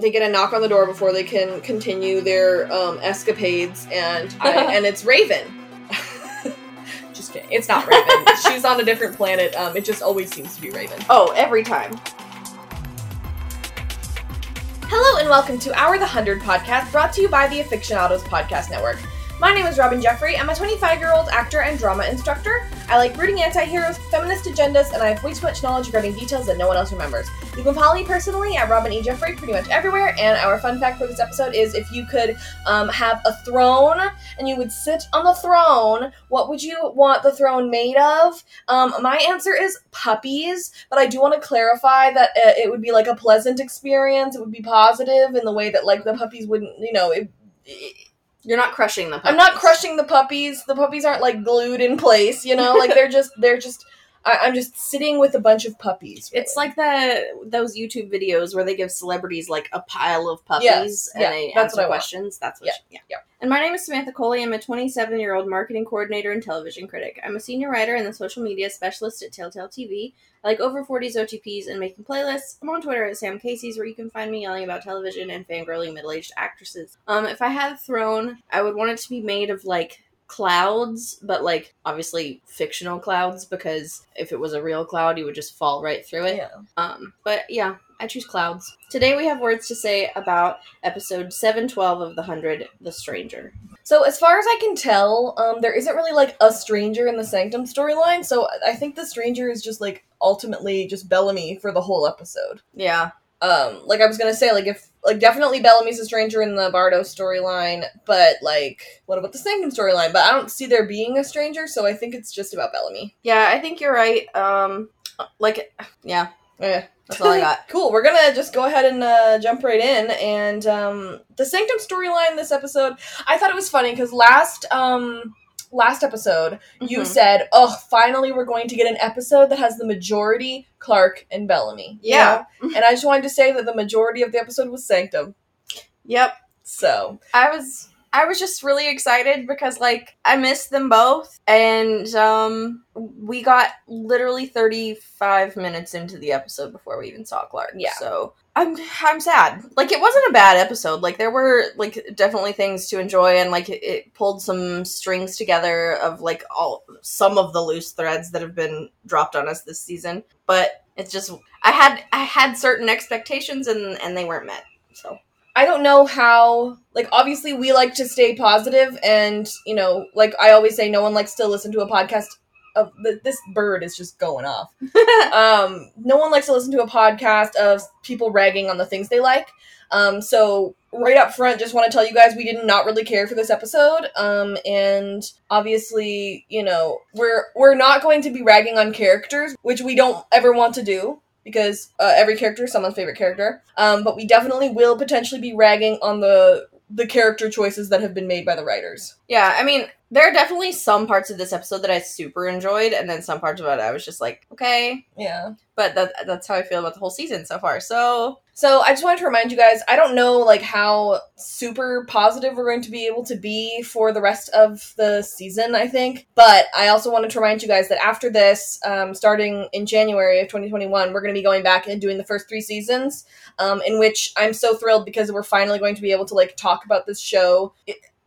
They get a knock on the door before they can continue their um, escapades, and I, and it's Raven. just kidding. It's not Raven. She's on a different planet. Um, it just always seems to be Raven. Oh, every time. Hello and welcome to Our the Hundred podcast, brought to you by the Afictionados Podcast Network. My name is Robyn Jeffrey. I'm a 25 year old actor and drama instructor. I like rooting anti heroes, feminist agendas, and I have way too much knowledge regarding details that no one else remembers. You can follow me personally at Robyn E. Jeffrey pretty much everywhere. And our fun fact for this episode is if you could um, have a throne and you would sit on the throne, what would you want the throne made of? Um, my answer is puppies, but I do want to clarify that uh, it would be like a pleasant experience. It would be positive in the way that like the puppies wouldn't, you know, it, it You're not crushing the puppies. I'm not crushing the puppies. The puppies aren't like glued in place, you know. Like they're just they're just. I, I'm just sitting with a bunch of puppies. It's like the those YouTube videos where they give celebrities like a pile of puppies Yes, and yeah, they that's answer what I questions. That's what Yeah, she- yeah. yeah. And my name is Samantha Coley. I'm a 27 year old marketing coordinator and television critic. I'm a senior writer and the social media specialist at Telltale TV. I like over 40s OTPs and making playlists. I'm on Twitter at Sam Casey's, where you can find me yelling about television and fangirling middle aged actresses. Um, if I had a throne, I would want it to be made of like clouds, but like obviously fictional clouds because if it was a real cloud, you would just fall right through it. yeah. Um, but yeah, I choose clouds. Today we have words to say about episode 712 of The Hundred, The Stranger. So as far as I can tell, um, there isn't really like a stranger in the Sanctum storyline. So I think the stranger is just like ultimately just Bellamy for the whole episode. Yeah. Um, like I was gonna say, like if like definitely Bellamy's a stranger in the Bardo storyline, but like what about the Sanctum storyline? But I don't see there being a stranger, so I think it's just about Bellamy. Yeah, I think you're right. Um, like, yeah, Yeah. That's all I got. Cool. We're gonna just go ahead and uh, jump right in. And um, the Sanctum storyline this episode, I thought it was funny because last um, last episode you Mhm. said, "Oh, finally we're going to get an episode that has the majority Clarke and Bellamy." you Yeah. know? and I just wanted to say that the majority of the episode was Sanctum. Yep. So I was I was just really excited because like I missed them both and um we got literally 35 minutes into the episode before we even saw Clarke. Yeah. So I'm I'm sad. Like it wasn't a bad episode. Like there were like definitely things to enjoy and like it, it pulled some strings together of like all some of the loose threads that have been dropped on us this season. But it's just I had I had certain expectations and and they weren't met. So I don't know how. Like, obviously, we like to stay positive, and you know, like I always say, no one likes to listen to a podcast. Of this bird is just going off. um, no one likes to listen to a podcast of people ragging on the things they like. Um, so right up front, just want to tell you guys we did not really care for this episode. Um, and obviously, you know, we're we're not going to be ragging on characters, which we don't ever want to do because uh, every character is someone's favorite character. Um, but we definitely will potentially be ragging on the the character choices that have been made by the writers. Yeah, I mean, there are definitely some parts of this episode that I super enjoyed, and then some parts of it I was just like, okay. Yeah. But that, that's how I feel about the whole season so far. So, So I just wanted to remind you guys, I don't know like how super positive we're going to be able to be for the rest of the season, I think. But I also wanted to remind you guys that after this, um, starting in January of 2021, we're going to be going back and doing the first three seasons, um, in which I'm so thrilled because we're finally going to be able to like talk about this show,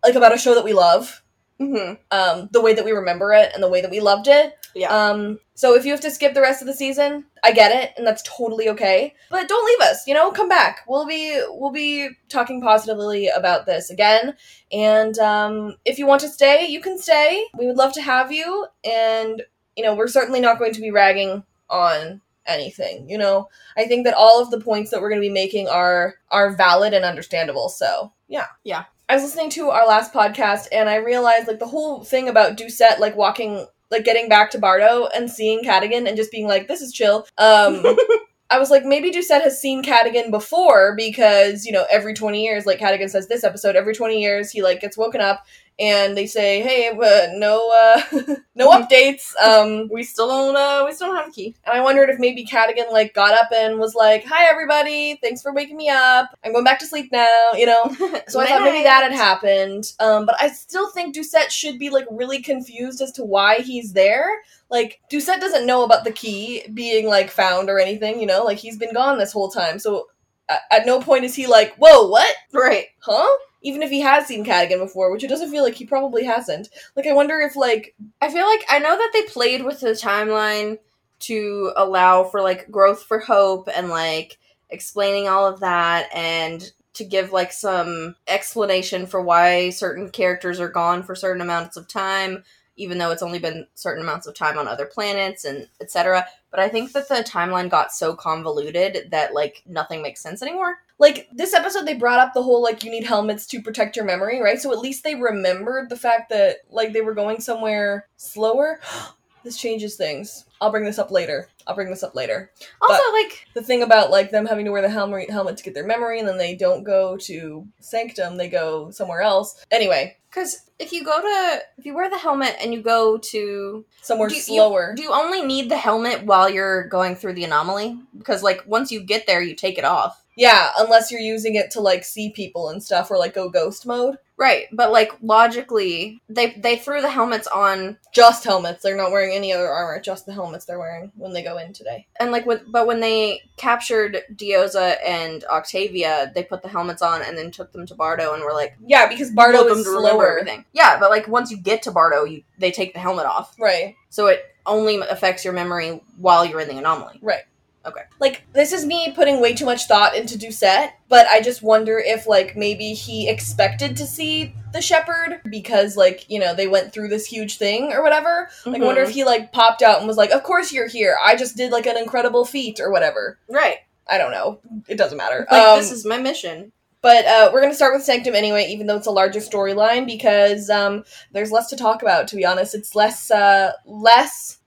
like about a show that we love, mhm. um, the way that we remember it and the way that we loved it. yeah. Um, so if you have to skip the rest of the season, I get it, and that's totally okay. But don't leave us, you know, come back. We'll be we'll be talking positively about this again. And um, if you want to stay, you can stay. We would love to have you. And you know, we're certainly not going to be ragging on anything. You know, I think that all of the points that we're going to be making are are valid and understandable. So yeah, Yeah. I was listening to our last podcast, and I realized like the whole thing about Doucette like walking like getting back to Bardo and seeing Cadogan and just being like, this is chill. Um, I was like, maybe Doucette has seen Cadogan before because, you know, every 20 years, like Cadogan says this episode, every 20 years he like gets woken up and they say, hey, uh, no, uh, no updates. Um, we still don't, uh, we still don't have a key. and I wondered if maybe Cadogan like got up and was like, "Hi everybody, thanks for waking me up. I'm going back to sleep now." You know. So I thought maybe that had happened. Um, but I still think Doucette should be like really confused as to why he's there. Like Doucette doesn't know about the key being like found or anything. You know, like he's been gone this whole time. So at, at no point is he like, "Whoa, what? Right. Huh?" Even if he has seen Cadogan before, which it doesn't feel like he probably hasn't. Like, I wonder if like I feel like I know that they played with the timeline to allow for like growth for hope and like explaining all of that and to give like some explanation for why certain characters are gone for certain amounts of time even though it's only been certain amounts of time on other planets and etc but i think that the timeline got so convoluted that like nothing makes sense anymore like this episode they brought up the whole like you need helmets to protect your memory, right? So at least they remembered the fact that like they were going somewhere slower. this changes things. I'll bring this up later. I'll bring this up later. also like The thing about like them having to wear the helmet helmet to get their memory and then they don't go to Sanctum, they go somewhere else. Anyway, because if you go to if you wear the helmet and you go to somewhere do you- slower. do you only need the helmet while you're going through the anomaly because like once you get there you take it off yeah, unless you're using it to like see people and stuff or like go ghost mode. right but like logically they they threw the helmets on Just helmets. They're not wearing any other armor, just the helmets they're wearing when they go in today. and like when but when they captured Diyoza and octavia they put the helmets on and then took them to bardo and were like Yeah, because Bardo "Welcome is to remember slower. everything yeah but like once you get to bardo you they take the helmet off Right. so it only affects your memory while you're in the anomaly Like this is me putting way too much thought into Doucette, but I just wonder if like maybe he expected to see the shepherd because like, you know, they went through this huge thing or whatever. Like I wonder if he like popped out and was like, "Of course you're here. I just did like an incredible feat or whatever." right I don't know. It doesn't matter. like Um, this is my mission But uh, we're going to start with Sanctum anyway, even though it's a larger storyline, because um, there's less to talk about. To be honest, it's less uh, less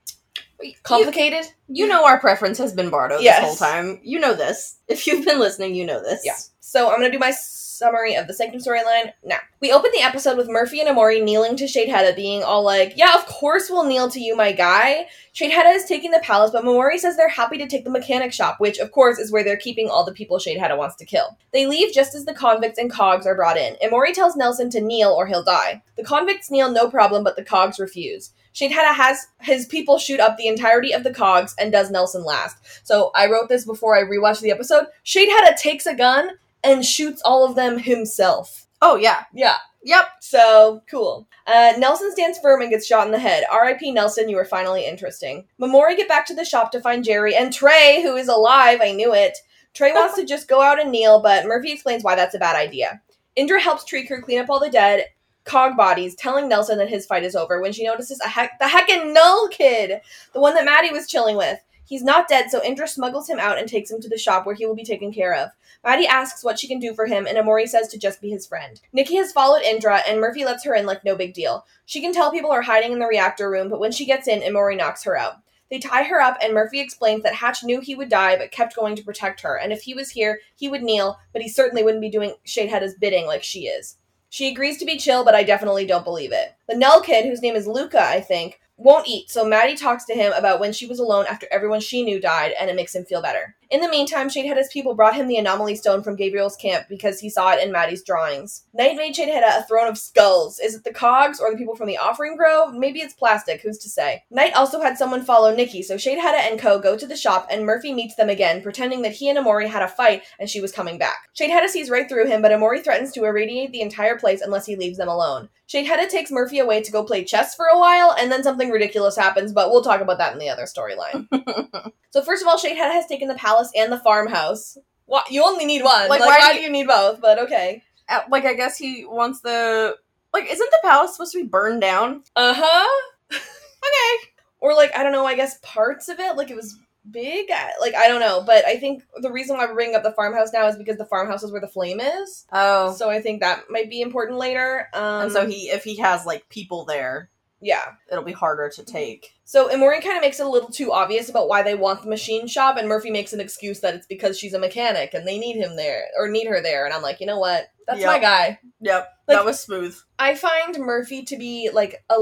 complicated. You know our preference has been Bardo Yes. this whole time. You know this. If you've been listening, you know this. Yeah. So I'm going to do my summary of the Sanctum storyline now. We open the episode with Murphy and Emori kneeling to Sheidheda, being all like, "Yeah, of course we'll kneel to you, my guy." Sheidheda is taking the palace, but Emori says they're happy to take the mechanic shop, which of course is where they're keeping all the people Sheidheda wants to kill. They leave just as the convicts and cogs are brought in. Emori tells Nelson to kneel or he'll die. The convicts kneel no problem, but the cogs refuse. Sheidheda has his people shoot up the entirety of the cogs and does Nelson last. So I wrote this before I rewatched the episode. Sheidheda takes a gun and shoots all of them himself. Oh yeah. Yeah, Yep. so cool. Uh, Nelson stands firm and gets shot in the head. R.I.P. Nelson, you were finally interesting. Memori get back to the shop to find Jerry and Trey, who is alive. I knew it. Trey wants to just go out and kneel, but Murphy explains why that's a bad idea. Indra helps Trikru clean up all the dead cog bodies, telling Nelson that his fight is over when she notices a heck the heckin' Null kid, the one that Maddie was chilling with. He's not dead, so Indra smuggles him out and takes him to the shop where he will be taken care of. Maddie asks what she can do for him, and Emori says to just be his friend. Nikki has followed Indra, and Murphy lets her in like no big deal. She can tell people are hiding in the reactor room, but when she gets in, Emori knocks her out. They tie her up, and Murphy explains that Hatch knew he would die, but kept going to protect her, and if he was here, he would kneel, but he certainly wouldn't be doing Sheidheda's bidding like she is. She agrees to be chill, but I definitely don't believe it. The Null kid, whose name is Luca, I think, won't eat, so Maddie talks to him about when she was alone after everyone she knew died, and it makes him feel better. In the meantime, Sheidheda's people brought him the anomaly stone from Gabriel's camp because he saw it in Maddie's drawings. Knight made Sheidheda a throne of skulls. Is it the cogs or the people from the offering grove? Maybe it's plastic, who's to say? Knight also had someone follow Nikki, so Sheidheda and Co. go to the shop and Murphy meets them again, pretending that he and Emori had a fight and she was coming back. Sheidheda sees right through him, but Emori threatens to irradiate the entire place unless he leaves them alone. Sheidheda takes Murphy away to go play chess for a while, and then something ridiculous happens, but we'll talk about that in the other storyline. so first of all, Sheidheda has taken the palace and the farmhouse. Why, you only need one. Like, Like, why why, do do you need both? But okay. Uh, like I guess he wants the like isn't the palace supposed to be burned down? Uh huh. Okay. Or like I don't know. I guess parts of it, like it was big. Like I don't know, but I think the reason why we're bringing up the farmhouse now is because the farmhouse is where the flame is. Oh. So I think that might be important later. Um, and so he if he has like people there, yeah. it'll be harder to take. So Emori kind of makes it a little too obvious about why they want the machine shop, and Murphy makes an excuse that it's because she's a mechanic and they need him there or need her there. And I'm like, you know what? That's my guy. Yep. Like- that was smooth. I find Murphy to be like a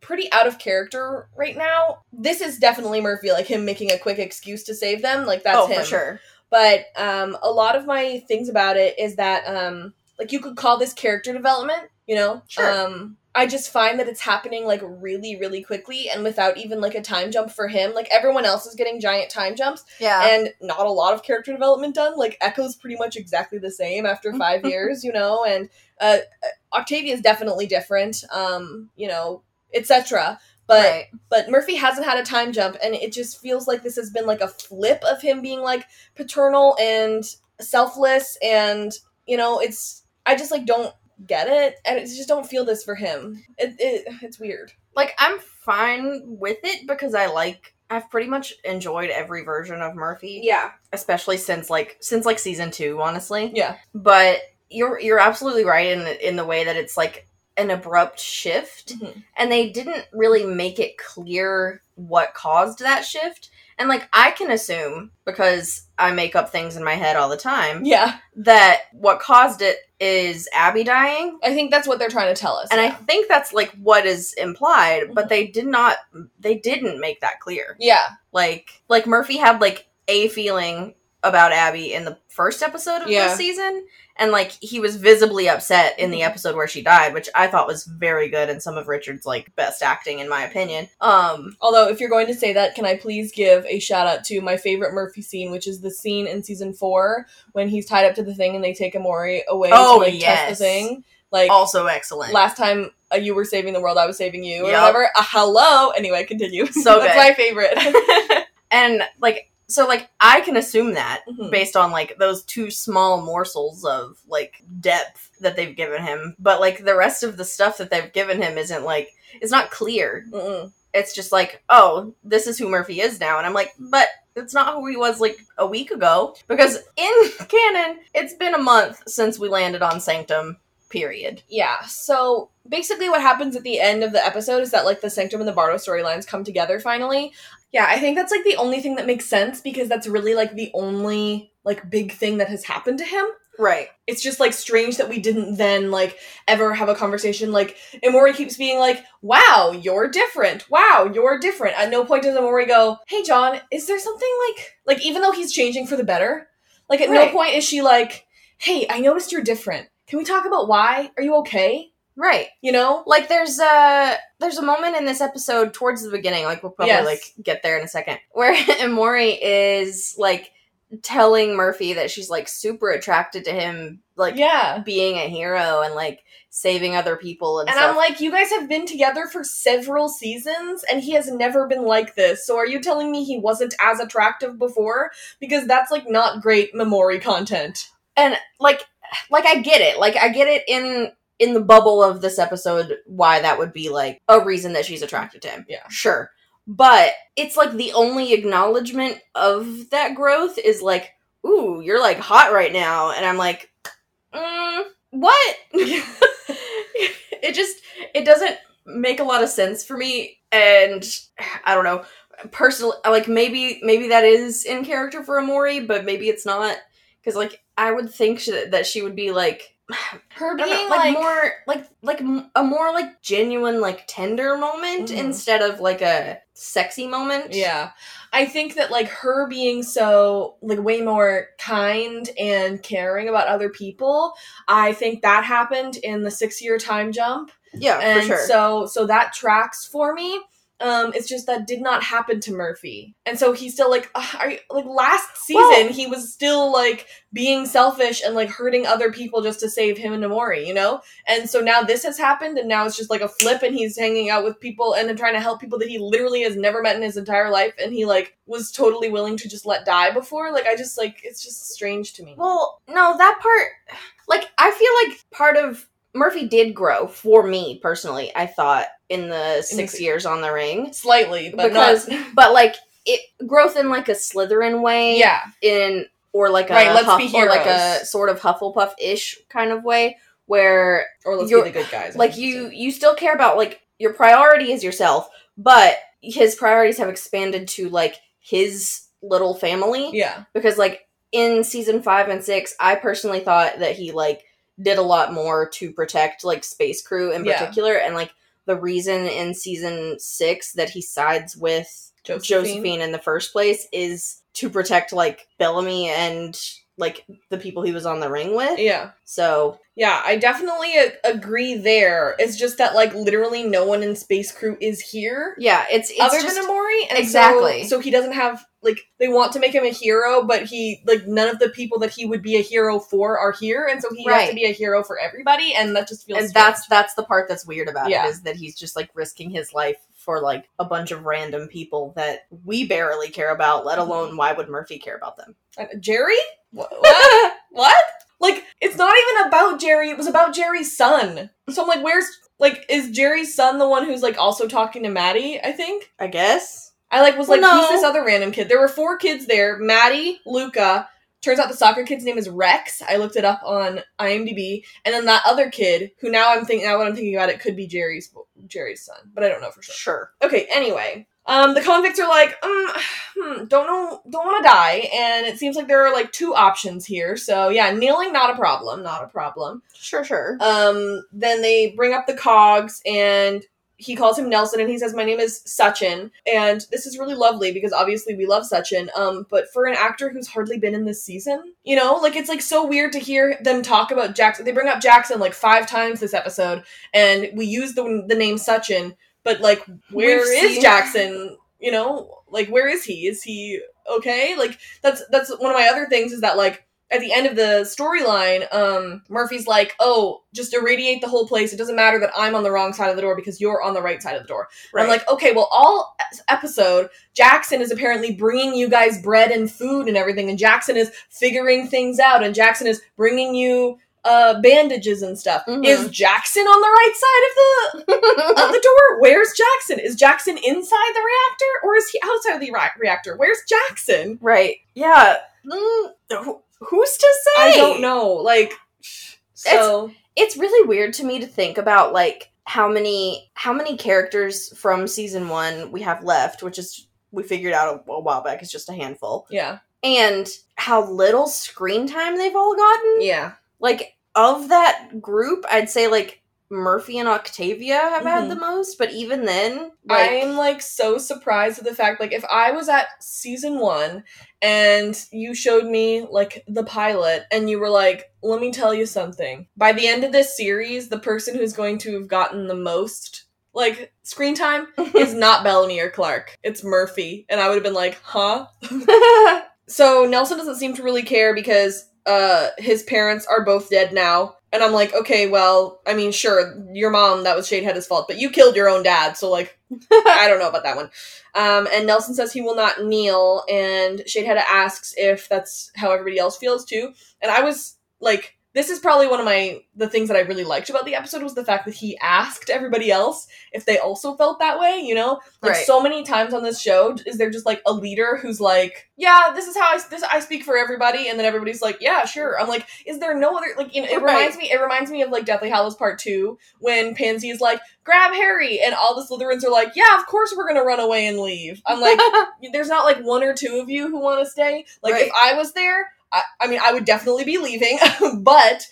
pretty out of character right now. This is definitely Murphy, like him making a quick excuse to save them. Like that's oh, him. for sure. But um, a lot of my things about it is that um, like you could call this character development. You know, Sure. Um, I just find that it's happening like really, really quickly and without even like a time jump for him. Like everyone else is getting giant time jumps Yeah. and not a lot of character development done. Like Echo's pretty much exactly the same after five years, you know, and uh, Octavia is definitely different, um, you know, etc. But right. but Murphy hasn't had a time jump, and it just feels like this has been like a flip of him being like paternal and selfless, and you know, it's I just like don't get it, and I just don't feel this for him. It, it it's weird. like I'm fine with it because I like I've pretty much enjoyed every version of Murphy, Yeah, especially since like since like season 2, honestly. yeah, But you're you're absolutely right in the, in the way that it's like an abrupt shift Mhm. and they didn't really make it clear what caused that shift. And like I can assume because I make up things in my head all the time yeah. that what caused it is Abby dying I think that's what they're trying to tell us. and I think that's like what is implied, Mhm. but they did not they didn't make that clear. yeah, Like like Murphy had like a feeling about Abby in the first episode of Yeah. this season and like he was visibly upset in the Mhm. episode where she died, which I thought was very good and some of Richard's like best acting in my opinion. Um Although, if you're going to say that, can I please give a shout out to my favorite Murphy scene, which is the scene in season four when he's tied up to the thing and they take Emori away Oh, to like test yes. the thing. Like also excellent. last time uh, you were saving the world, I was saving you, or whatever. Uh, hello. Anyway, continue. So That's good. my favorite. and like so like I can assume that Mhm. based on like those two small morsels of like depth that they've given him but like the rest of the stuff that they've given him isn't like it's not clear Mm-mm. it's just like oh this is who murphy is now and i'm like but it's not who he was like a week ago because in canon it's been a month since we landed on sanctum period Yeah. So basically, what happens at the end of the episode is that like the Sanctum and the Bardo storylines come together finally. Yeah, I think that's like the only thing that makes sense because that's really like the only like big thing that has happened to him. right it's just like strange that we didn't then like ever have a conversation like Emori keeps being like, Wow, you're different. Wow, you're different. At no point does Emori go, Hey John, is there something like like even though he's changing for the better, like at Right. no point is she like, Hey, I noticed you're different. Can we talk about why? Are you okay? Right You know? like there's a there's a moment in this episode towards the beginning like we'll probably Yes. like get there in a second where Emori is like telling Murphy that she's like super attracted to him like yeah. being a hero and like saving other people and, And. I'm like, you guys have been together for several seasons and he has never been like this. So are you telling me he wasn't as attractive before? Because that's like not great memory content. and like like I get it. Like I get it in in the bubble of this episode why that would be like a reason that she's attracted to him. Yeah. Sure. But it's like the only acknowledgement of that growth is like, ooh, you're like hot right now. And I'm like, mm, what? it just it doesn't make a lot of sense for me. And I don't know. Personally like maybe maybe that is in character for Emori, but maybe it's not. Because like I would think that she would be like Her being know, like, like, more like like a more like genuine like tender moment Mhm. instead of like a sexy moment. Yeah. I think that like her being so like way more kind and caring about other people, I think that happened in the 6-year time jump. yeah, and for sure. so so that tracks for me. Um, it's just that did not happen to Murphy, and so he's still like, are you, like last season Well- he was still like being selfish and like hurting other people just to save him and Namori, you know. And so now this has happened, and now it's just like a flip, and he's hanging out with people and then trying to help people that he literally has never met in his entire life, and he like was totally willing to just let die before. Like I just like it's just strange to me. well, no, that part like I feel like part of Murphy did grow for me personally. I thought in the six the- years on the ring, Slightly, but because not. but like it growth in like a Slytherin way, yeah, in or like a let's Huff- be or like a sort of Hufflepuff ish kind of way where or let's be the good guys. Like you you still care about like your priority is yourself but his priorities have expanded to like his little family Yeah. because like in season five and six i personally thought that he like did a lot more to protect like space crew in Yeah. particular and like the reason in season six that he sides with Josephine. josephine in the first place is to protect like bellamy and like the people he was on the ring with. Yeah. So Yeah, I definitely a- agree there. It's just that like literally no one in Space Crew is here yeah, it's it's other just than Emori. And Exactly. So, so he doesn't have like they want to make him a hero, but he like none of the people that he would be a hero for are here, and so he has to be a hero for everybody, and that just feels and strange. that's that's the part that's weird about Yeah. it is that he's just like risking his life for like a bunch of random people that we barely care about. Let alone why would Murphy care about them? Uh, Jerry. What? what? what? Like it's not even about Jerry. It was about Jerry's son. So I'm like, where's like is Jerry's son the one who's like also talking to Maddie? I think. I guess. I like was Well, like, no. who's this other random kid? There were four kids there. Maddie, Luca. Turns out the soccer kid's name is Rex. I looked it up on IMDb, and then that other kid, who now I'm thinking, now what I'm thinking about it, could be Jerry's Jerry's son, but I don't know for sure. Sure. Okay, anyway. Um, the convicts are like, um, hmm, don't know, don't want to die, and it seems like there are like two options here. So yeah, kneeling not a problem, not a problem. Sure, sure. Um, then they bring up the cogs, and he calls him Nelson, and he says, "My name is Sachin," and this is really lovely because obviously we love Sachin. Um, but for an actor who's hardly been in this season, you know, like it's like so weird to hear them talk about Jackson. They bring up Jackson like five times this episode, and we use the the name Sachin, but like, where We've is seen- Jackson? You know, like where is he? Is he okay? Like that's that's one of my other things is that like at the end of the storyline, um, Murphy's like, "Oh, just irradiate the whole place. It doesn't matter that I'm on the wrong side of the door because you're on the right side of the door." And I'm like, "Okay, well, all episode Jackson is apparently bringing you guys bread and food and everything, and Jackson is figuring things out, and Jackson is bringing you." Uh, bandages and stuff. Mhm. Is Jackson on the right side of the of the door? Where's Jackson? Is Jackson inside the reactor or is he outside of the ra- reactor? Where's Jackson? right. Yeah. Mm, who- who's to say? I don't know. Like, so it's really weird to me to think about like how many how many characters from season one we have left which is we figured out a, a while back is just a handful yeah, and how little screen time they've all gotten yeah, like of that group i'd say like murphy and octavia have Mhm. had the most but even then like I'm like so surprised at the fact. Like, if I was at season one and you showed me like the pilot and you were like, "Let me tell you something," by the end of this series, the person who's going to have gotten the most like screen time is not Bellamy or Clarke. It's Murphy, and I would have been like, "Huh." so Nelson doesn't seem to really care because uh his parents are both dead now. And I'm like, okay, well, I mean, sure, your mom, that was Sheidheda's fault, but you killed your own dad, so like I don't know about that one. Um, and Nelson says he will not kneel, and Sheidheda asks if that's how everybody else feels too. And I was like, this is probably one of my the things that I really liked about the episode was the fact that he asked everybody else if they also felt that way. You know, like Right. so many times on this show, is there just like a leader who's like, yeah, this is how I this I speak for everybody, and then everybody's like, yeah, sure. I'm like, is there no other like you know? It Right. reminds me. It reminds me of like Deathly Hallows Part Two when Pansy is like, grab Harry, and all the Slytherins are like, yeah, of course we're gonna run away and leave. I'm like, there's not like one or two of you who want to stay. Like Right. if I was there, I, I mean, I would definitely be leaving, but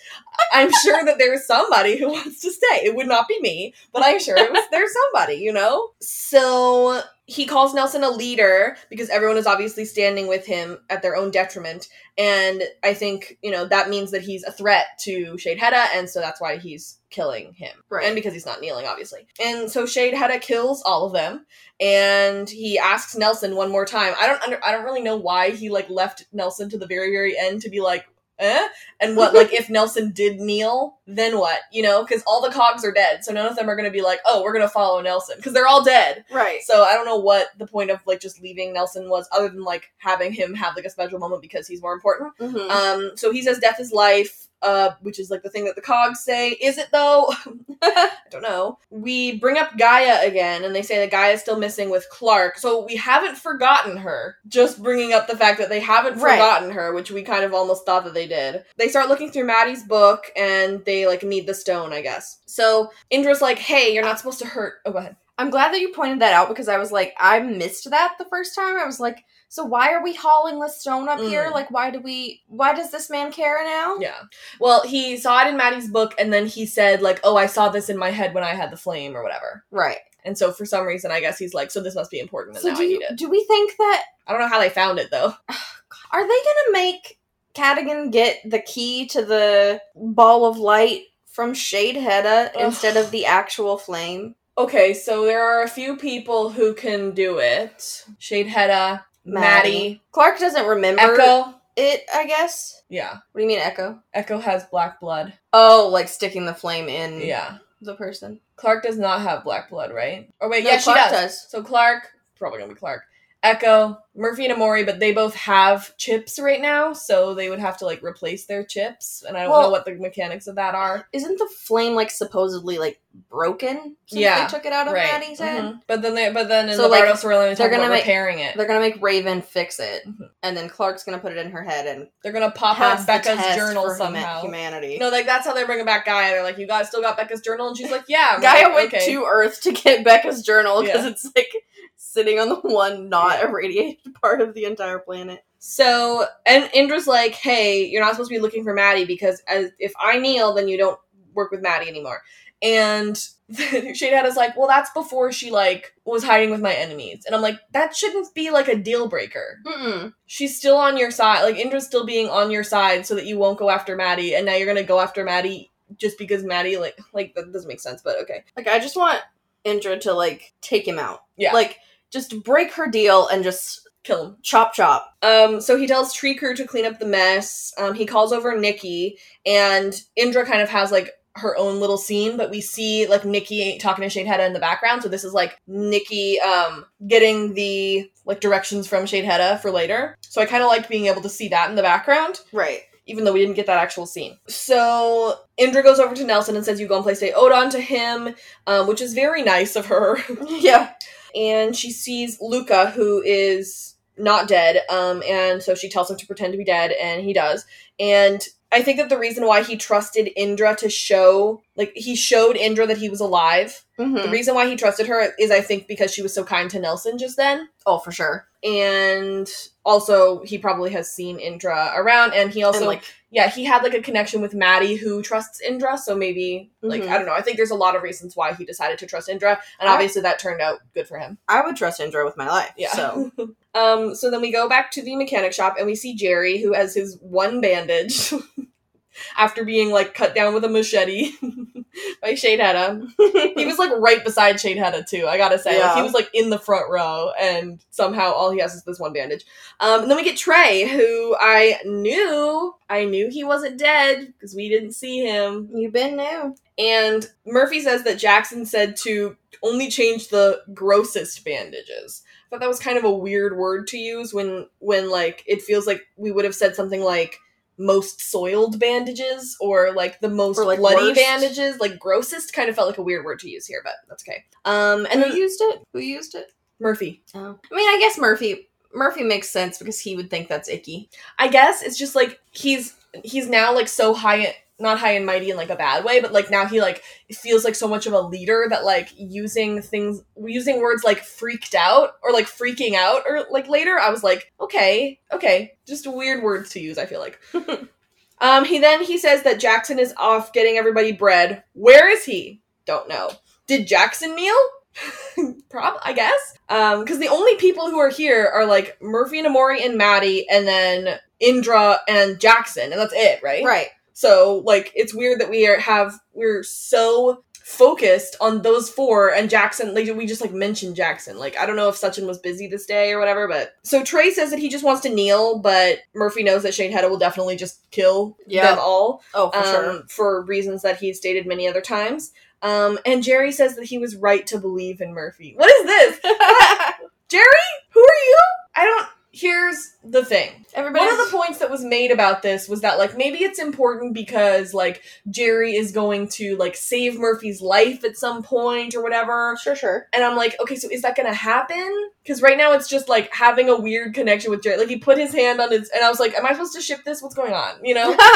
I'm sure that there's somebody who wants to stay. It would not be me, but I'm sure it was, there's somebody, you know. So he calls Nelson a leader because everyone is obviously standing with him at their own detriment, and I think you know that means that he's a threat to Sheidheda, and so that's why he's killing him, Right. And because he's not kneeling, obviously, and so Sheidheda kills all of them, and he asks Nelson one more time. I don't under, I don't really know why he like left Nelson to the very very end to be like, eh, and what like if Nelson did kneel, then what? You know, because all the cogs are dead, so none of them are going to be like, oh, we're going to follow Nelson because they're all dead. right So I don't know what the point of like just leaving Nelson was, other than like having him have like a special moment because he's more important. Mhm. Um, so he says death is life, uh, which is like the thing that the cogs say. Is it though? I don't know. We bring up Gaia again, and they say that Gaia is still missing with Clarke. So we haven't forgotten her. Just bringing up the fact that they haven't Right. forgotten her, which we kind of almost thought that they did. They start looking through Maddie's book, and they like need the stone, I guess. So Indra's like, "Hey, you're not supposed to hurt." Oh, go ahead. i'm glad that you pointed that out because i was like i missed that the first time i was like so why are we hauling the stone up here Mm. like why do we why does this man care now Yeah. Well, he saw it in Maddie's book, and then he said, like, oh, I saw this in my head when I had the flame, or whatever. right And so for some reason, I guess he's like, so this must be important, so now do I you, need it. do we think that I don't know how they found it, though. are they gonna make Cadogan get the key to the ball of light from Sheidheda instead of the actual flame? Okay, so there are a few people who can do it. Sheidheda, Maddie, Clarke doesn't remember Echo. it, I guess. Yeah. What do you mean, Echo? Echo has black blood. Oh, like sticking the flame in Yeah. the person. Clarke does not have black blood, right? Or wait, No, yeah, she Clarke does. does. So Clarke, probably gonna be Clarke. Echo, Murphy and Emori, but they both have chips right now, so they would have to like replace their chips, and I don't know what the mechanics of that are. Isn't the flame like supposedly like broken? Since Yeah, they took it out of right. Maddie's head. Mhm. But then they, but then in So, the like, they they're gonna about make- repairing it. They're gonna make Raven fix it, Mhm. and then Clarke's gonna put it in her head and They're gonna pop out Becca's journal for somehow. humanity. No, like that's how they bring bringing back Gaia. They're like, "You guys still got Becca's journal?" And she's like, "Yeah." I'm Gaia like, went okay. to Earth to get Becca's journal because Yeah. it's like sitting on the one not irradiated part of the entire planet. So, and Indra's like, "Hey, you're not supposed to be looking for Maddie because as, if I kneel, then you don't work with Maddie anymore." And Shade is like, "Well, that's before she like was hiding with my enemies," and I'm like, "That shouldn't be like a deal breaker. Mm-mm. She's still on your side. Like Indra's still being on your side, so that you won't go after Maddie, and now you're gonna go after Maddie." Just because Maddie, like, like that doesn't make sense, but okay. Like I just want Indra to like take him out. Yeah. Like just break her deal and just Kill him. chop chop. Um, so he tells Trikru to clean up the mess. Um, he calls over Nikki, and Indra kind of has like her own little scene, but we see like Nikki talking to Sheidheda in the background. So this is like Nikki um getting the like directions from Sheidheda for later. So I kind of like being able to see that in the background, Right. even though we didn't get that actual scene. So Indra goes over to Nelson and says, "Yu gonplei ste odon to him," um, which is very nice of her. yeah. And she sees Luca, who is not dead, um, and so she tells him to pretend to be dead, and he does. And I think that the reason why he trusted Indra to show, like, he showed Indra that he was alive. Mhm. The reason why he trusted her is, I think, because she was so kind to Nelson just then. Oh, for sure. And also, he probably has seen Indra around, and he also, and like yeah, he had like a connection with Maddie, who trusts Indra. So maybe, like, Mhm. I don't know. I think there's a lot of reasons why he decided to trust Indra, and I- obviously that turned out good for him. I would trust Indra with my life. Yeah. So um, so then we go back to the mechanic shop and we see Jerry who has his one bandage after being like cut down with a machete by Sheidheda. He was like right beside Sheidheda too, I gotta say. Like, he was like in the front row and somehow all he has is this one bandage. Um, and then we get Trey, who I knew I knew he wasn't dead because we didn't see him. You've been new. And Murphy says that Jackson said to only change the grossest bandages. I thought that was kind of a weird word to use when when like it feels like we would have said something like most soiled bandages or like the most like, bloody worst. bandages. Like grossest kind of felt like a weird word to use here, but that's okay. Um and And then who used it? Who used it? Murphy. Oh. I mean, I guess Murphy Murphy makes sense because he would think that's icky. I guess it's just like he's he's now like so high not high and mighty in like a bad way, but like now he like feels like so much of a leader that like using things using words like freaked out or like freaking out or like later I was like, okay, okay. Just weird words to use, I feel like. um he then he says that Jackson is off getting everybody bread. Where is he? Don't know. Did Jackson kneel? Prob I guess. Um, because the only people who are here are like Murphy and Emori and Maddie, and then Indra and Jackson, and that's it, right? Right. So like, it's weird that we are have we're so focused on those four and Jackson. Like we just like mentioned Jackson. Like I don't know if Sachin was busy this day or whatever, but so Trey says that he just wants to kneel, but Murphy knows that Sheidheda will definitely just kill Yeah. them all Oh, for um, sure. for reasons that he's stated many other times. Um, and Jerry says that he was right to believe in Murphy. What is this? Jerry? Who are you? I don't. Here's the thing. Everybody. One of the points that was made about this was that, like, maybe it's important because, like, Jerry is going to, like, save Murphy's life at some point or whatever. Sure, sure. And I'm like, okay, so is that gonna happen? Because right now it's just, like, having a weird connection with Jerry. Like, he put his hand on his. And I was like, am I supposed to ship this? What's going on? You know?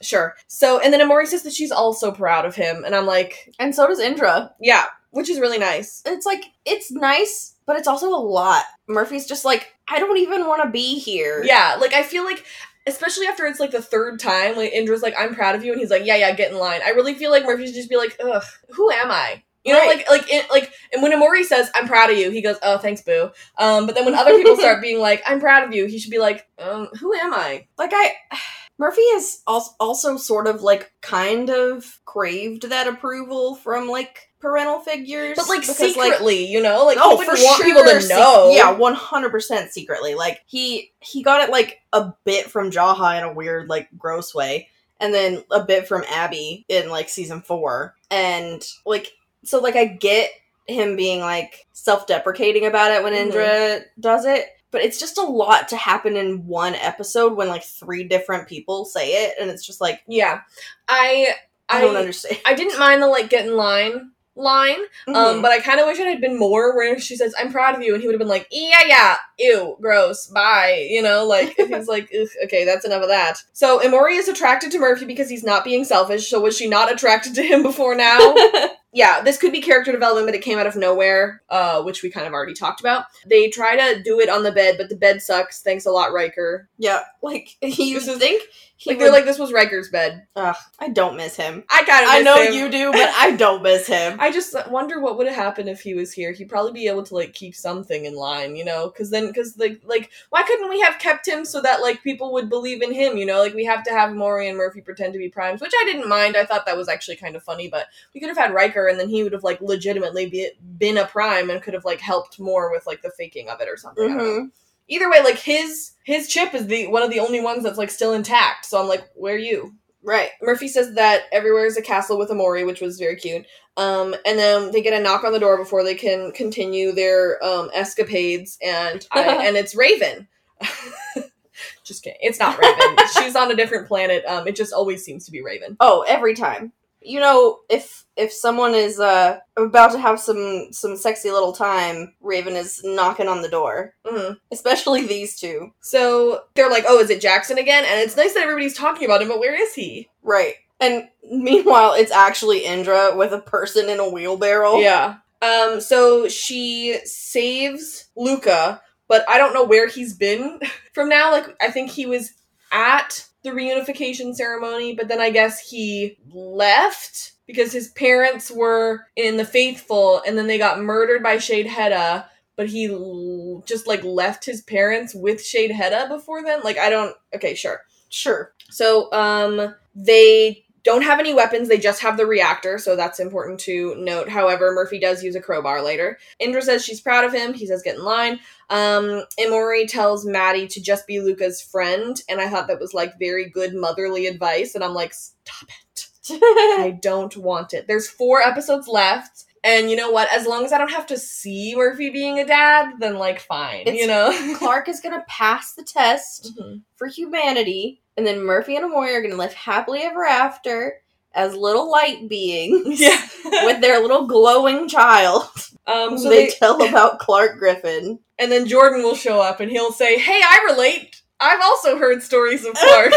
Sure. So, and then Emori says that she's also proud of him, and I'm like, and so does Indra. yeah, which is really nice. It's like it's nice, but it's also a lot. Murphy's just like, I don't even want to be here. Yeah, like I feel like, especially after it's like the third time, like Indra's like, I'm proud of you, and he's like, yeah, yeah, get in line. I really feel like Murphy should just be like, ugh, who am I? You know, Right. like, like, it, like, and when Emori says, "I'm proud of you," he goes, "Oh, thanks, boo." Um, but then when other people start being like, "I'm proud of you," he should be like, um, "Who am I?" Like I Murphy has al- also sort of like kind of craved that approval from like parental figures, But like because, secretly, you know, like oh, for want sure, people to know. yeah, one hundred percent secretly. Like he he got it like a bit from Jaha in a weird like gross way, and then a bit from Abby in like season four, and like so like I get him being like self deprecating about it when Mhm. Indra does it. But it's just a lot to happen in one episode when like three different people say it, and it's just like yeah. I I, I don't understand. I didn't mind the like get in line line, um, Mhm. but I kind of wish it had been more where she says "I'm proud of you" and he would have been like "Yeah, yeah, ew, gross, bye," you know, like he's like "Ugh, "Okay, that's enough of that." So Emori is attracted to Murphy because he's not being selfish. So was she not attracted to him before now? yeah, this could be character development, but it came out of nowhere, uh, which we kind of already talked about. They try to do it on the bed, but the bed sucks. Thanks a lot, Ryker. yeah, like you This is- think he Like would, they're like, this was Ryker's bed. Ugh, I don't miss him. I kind of I know him. you do, but I don't miss him. I just wonder what would have happened if he was here. He'd probably be able to like keep something in line, you know? Because then, because like, like, why couldn't we have kept him so that like people would believe in him? You know, like we have to have Maury and Murphy pretend to be primes, which I didn't mind. I thought that was actually kind of funny. But we could have had Ryker, and then he would have like legitimately be, been a prime and could have like helped more with like the faking of it or something. I don't know. Mhm. Either way, like his his chip is the one of the only ones that's like still intact. So I'm like, where are you? Right. Murphy says that everywhere is a castle with a Mori, which was very cute. Um, and then they get a knock on the door before they can continue their um, escapades, and I, and it's Raven. just kidding, it's not Raven. She's on a different planet. Um, it just always seems to be Raven. Oh, every time. You know, if if someone is uh about to have some some sexy little time, Raven is knocking on the door. hmm Especially these two. So they're like, "Oh, is it Jackson again?" And it's nice that everybody's talking about him, but where is he? Right. And meanwhile, it's actually Indra with a person in a wheelbarrow. Yeah. Um, so she saves Luca, but I don't know where he's been from now. Like, I think he was at the reunification ceremony, but then I guess he left because his parents were in the faithful and then they got murdered by Sheidheda, but he l- just like left his parents with Sheidheda before then. Like, I don't. Okay, sure. Sure. So, um, they don't have any weapons. They just have the reactor, so that's important to note. However, Murphy does use a crowbar later. Indra says she's proud of him. He says get in line. Um, Emori tells Maddie to just be Luca's friend, and I thought that was like very good motherly advice. And I'm like, stop it. I don't want it. There's four episodes left. And you know what? As long as I don't have to see Murphy being a dad, then like fine. It's- you know? Clarke is gonna pass the test Mhm. for humanity, and then Murphy and Amoy are gonna live happily ever after as little light beings Yeah. with their little glowing child. um, so they, they, tell about Clarke Griffin. and then Jordan will show up and he'll say, "Hey, I relate. I've also heard stories of Clarke."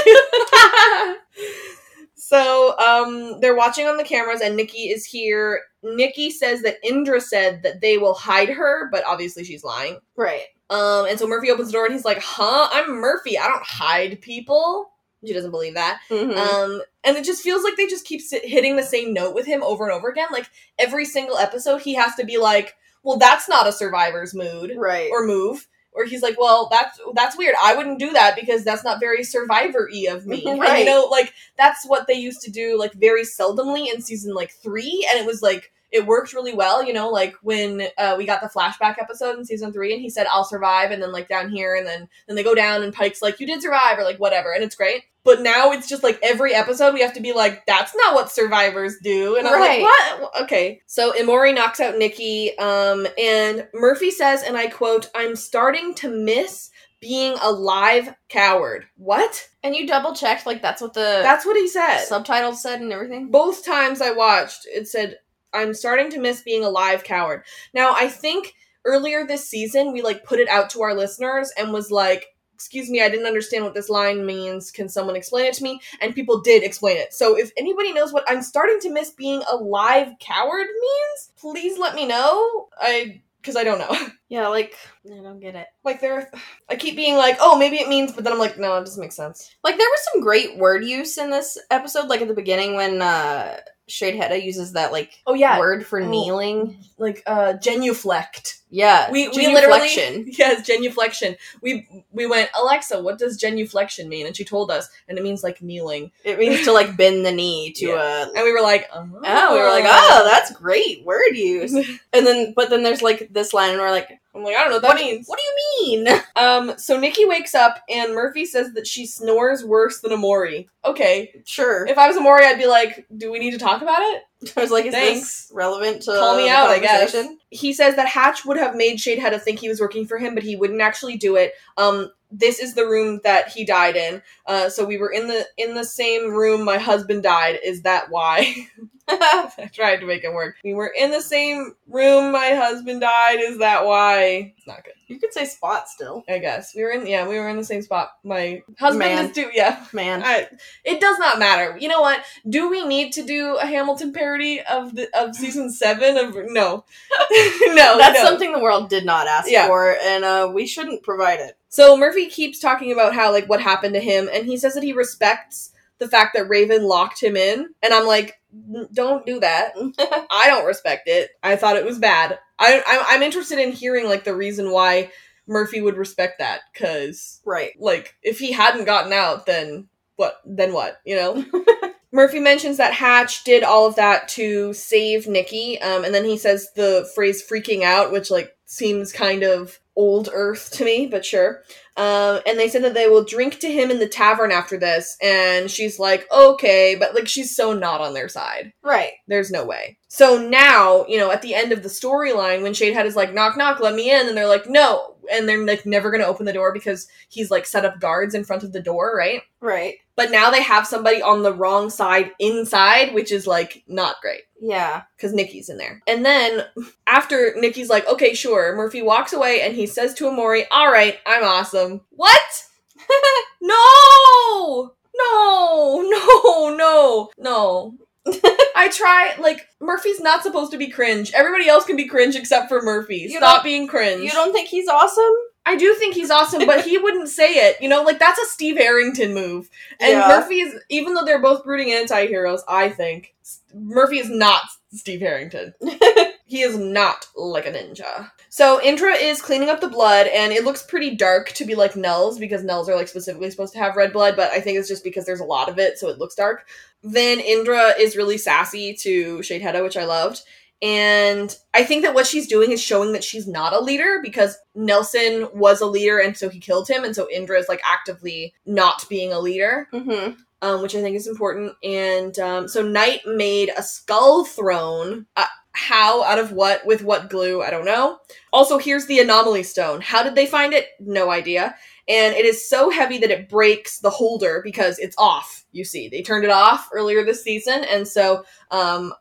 So, um, they're watching on the cameras, and Nikki is here. Nikki says that Indra said that they will hide her, but obviously she's lying. Right. Um, and so Murphy opens the door and he's like, "Huh? I'm Murphy. I don't hide people." She doesn't believe that. Mhm. Um, and it just feels like they just keep sit- hitting the same note with him over and over again. Like every single episode, he has to be like, "Well, that's not a survivor's mood right. or move." Or he's like, "Well, that's that's weird. I wouldn't do that because that's not very survivor-y of me." And, you know, like that's what they used to do, like very seldomly in season like three, and it was like it worked really well. You know, like when uh, we got the flashback episode in season three, and he said, "I'll survive," and then like down here, and then then they go down, and Pike's like, "You did survive," or like whatever, and it's great. But now it's just like every episode we have to be like, "That's not what survivors do," and I'm like, "What?" Okay, so Emori knocks out Nikki, um, and Murphy says, and I quote, "I'm starting to miss." Being a live coward. What? And you double checked, like that's what the That's what he said. subtitles said and everything. Both times I watched, it said, I'm starting to miss being a live coward. Now, I think earlier this season, we like put it out to our listeners and was like, Excuse me, I didn't understand what this line means. Can someone explain it to me? And people did explain it. So if anybody knows what I'm starting to miss being a live coward means, please let me know. I because I don't know. Yeah, like I don't get it. like there, I keep being like, oh, maybe it means, but then I'm like, no, it doesn't make sense. Like there was some great word use in this episode, like at the beginning when uh Sheidheda uses that like Oh yeah, word for Oh. kneeling. like uh genuflect. Yeah, We we literally yes genuflection. We we went Alexa, what does genuflection mean? And she told us, and it means like kneeling. It means to like bend the knee to Yeah. a. And we were like, oh, Oh, we were like, oh, that's great word use. And then, but then there's like this line, and we're like, I'm like, I don't know what that what, means. what do you mean? Um, so Nikki wakes up and Murphy says that she snores worse than Emori. Okay, Sure. if I was Emori, I'd be like, do we need to talk about it? I was like, is Thanks. this relevant to Call me the out, I guess. He says that Hatch would have made Sheidheda think he was working for him, but he wouldn't actually do it. Um, this is the room that he died in. Uh, so we were in the in the same room my husband died. Is that why? I tried to make it work. We were in the same room my husband died. Is that why? It's not good. you could say spot still, I guess we were in. Yeah, we were in the same spot. My husband Man. is do. Yeah, man. I, it does not matter. You know what? Do we need to do a Hamilton parody of the of season seven? Of no, no. That's no. something the world did not ask Yeah. for, and uh, we shouldn't provide it. So Murphy keeps talking about how like what happened to him, and he says that he respects the fact that Raven locked him in, and I'm like, "N- don't do that. I don't respect it. I thought it was bad. I, I I'm interested in hearing like the reason why Murphy would respect that, because right. like if he hadn't gotten out then what then what you know murphy mentions that hatch did all of that to save nikki um, and then he says the phrase freaking out which like seems kind of old earth to me but sure um, and they said that they will drink to him in the tavern after this and she's like okay but like she's so not on their side Right. there's no way. So now, you know, at the end of the storyline, when Sheidheda is like, knock, knock, let me in, and they're like, no. And they're like never gonna open the door because he's like set up guards in front of the door, right? Right. But now they have somebody on the wrong side inside, which is like not great. Yeah. Because Nikki's in there. And then after Nikki's like, okay, sure, Murphy walks away and he says to Emori, all right, I'm awesome. What? no! No, no, no, no. I try, like, Murphy's not supposed to be cringe. Everybody else can be cringe except for Murphy. You Stop being cringe. You don't think he's awesome? I do think he's awesome, but he wouldn't say it. You know, like, that's a Steve Harrington move. And Yeah. Murphy's, even though they're both brooding anti heroes, I think, Murphy is not Steve Harrington. He is not like a ninja. So Indra is cleaning up the blood, and it looks pretty dark to be like Nell's because Nell's are like specifically supposed to have red blood, but I think it's just because there's a lot of it, so it looks dark. Then Indra is really sassy to Sheidheda, which I loved. And I think that what she's doing is showing that she's not a leader because Nelson was a leader and so he killed him. And so Indra is like actively not being a leader Mm-hmm. Um, which I think is important. And um, so Knight made a skull throne. Uh, how? Out of what? With what glue? I don't know. Also, here's the anomaly stone. How did they find it? No idea. And it is so heavy that it breaks the holder because it's off. You see, they turned it off earlier this season, and so um,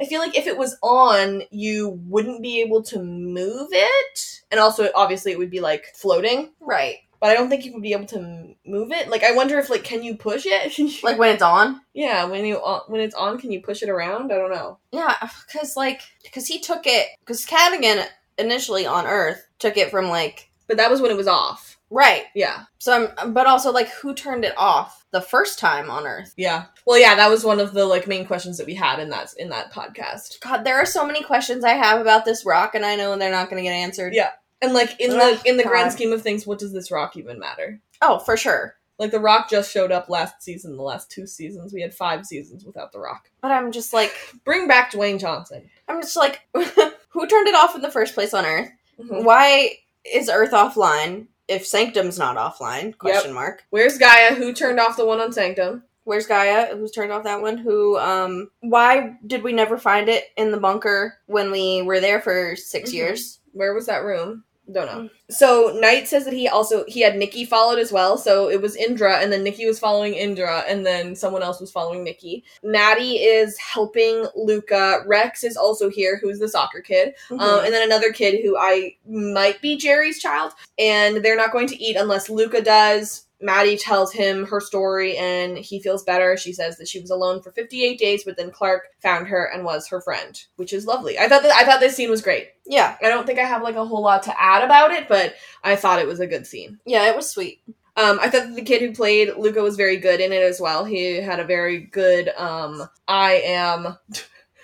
I feel like if it was on, you wouldn't be able to move it. And also, obviously, it would be like floating Right. But I don't think you would be able to move it. Like, I wonder if like, can you push it? Like when it's on? yeah, when you uh, when it's on, can you push it around? I don't know. Yeah, because like, because he took it, because Cadogan initially on Earth took it from like, But that was when it was off. right. Yeah, So I'm, but also like, who turned it off the first time on Earth? yeah. Well, yeah, that was one of the like main questions that we had in that in that podcast. God, there are so many questions I have about this rock, and I know they're not going to get answered. Yeah. And like in the in the grand scheme of things, what does this rock even matter? Oh, for sure. Like the rock just showed up last season. The last two seasons, we had five seasons without the rock. But I'm just like, Bring back Dwayne Johnson. I'm just like, who turned it off in the first place on Earth? Mhm. Why is Earth offline if Sanctum's not offline? Question mark. Where's Gaia? Who turned off the one on Sanctum? Where's Gaia? Who's turned off that one? Who? Um. Why did we never find it in the bunker when we were there for 6 Mhm. years? Where was that room? Don't know. So Knight says that he also he had Nikki followed as well. So it was Indra, and then Nikki was following Indra, and then someone else was following Nikki. Madi is helping Luca. Rex is also here, who's the soccer kid, um, and then another kid who I might be Jerry's child. And they're not going to eat unless Luca does. Madi tells him her story and he feels better. She says that she was alone for 58 days, but then Clarke found her and was her friend, which is lovely. I thought that I thought this scene was great. yeah, I don't think I have like a whole lot to add about it, but I thought it was a good scene. yeah, it was sweet. Um, I thought that the kid who played Luca was very good in it as well. He had a very good um I am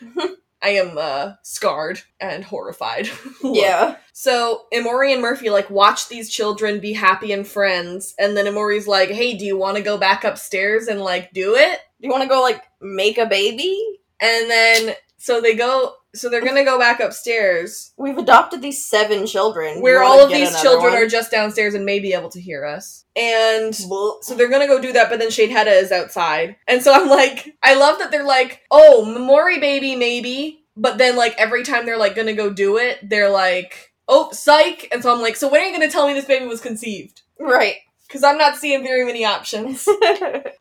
I am uh scarred and horrified. Yeah. So Emori and Murphy like watch these children be happy and friends, and then Emori's like, "Hey, do you want to go back upstairs and like do it?" Do you want to go like make a baby? And then so they go. So they're gonna go back upstairs, We've adopted these seven children. Where all of these children one? are just downstairs and may be able to hear us. And So they're gonna go do that, but then Shade is outside. And so I'm like, I love that they're like, oh, Mori baby, maybe. But then, like, every time they're like gonna go do it, they're like, oh, psych. And so I'm like, so when are you gonna tell me this baby was conceived? right. Because I'm not seeing very many options.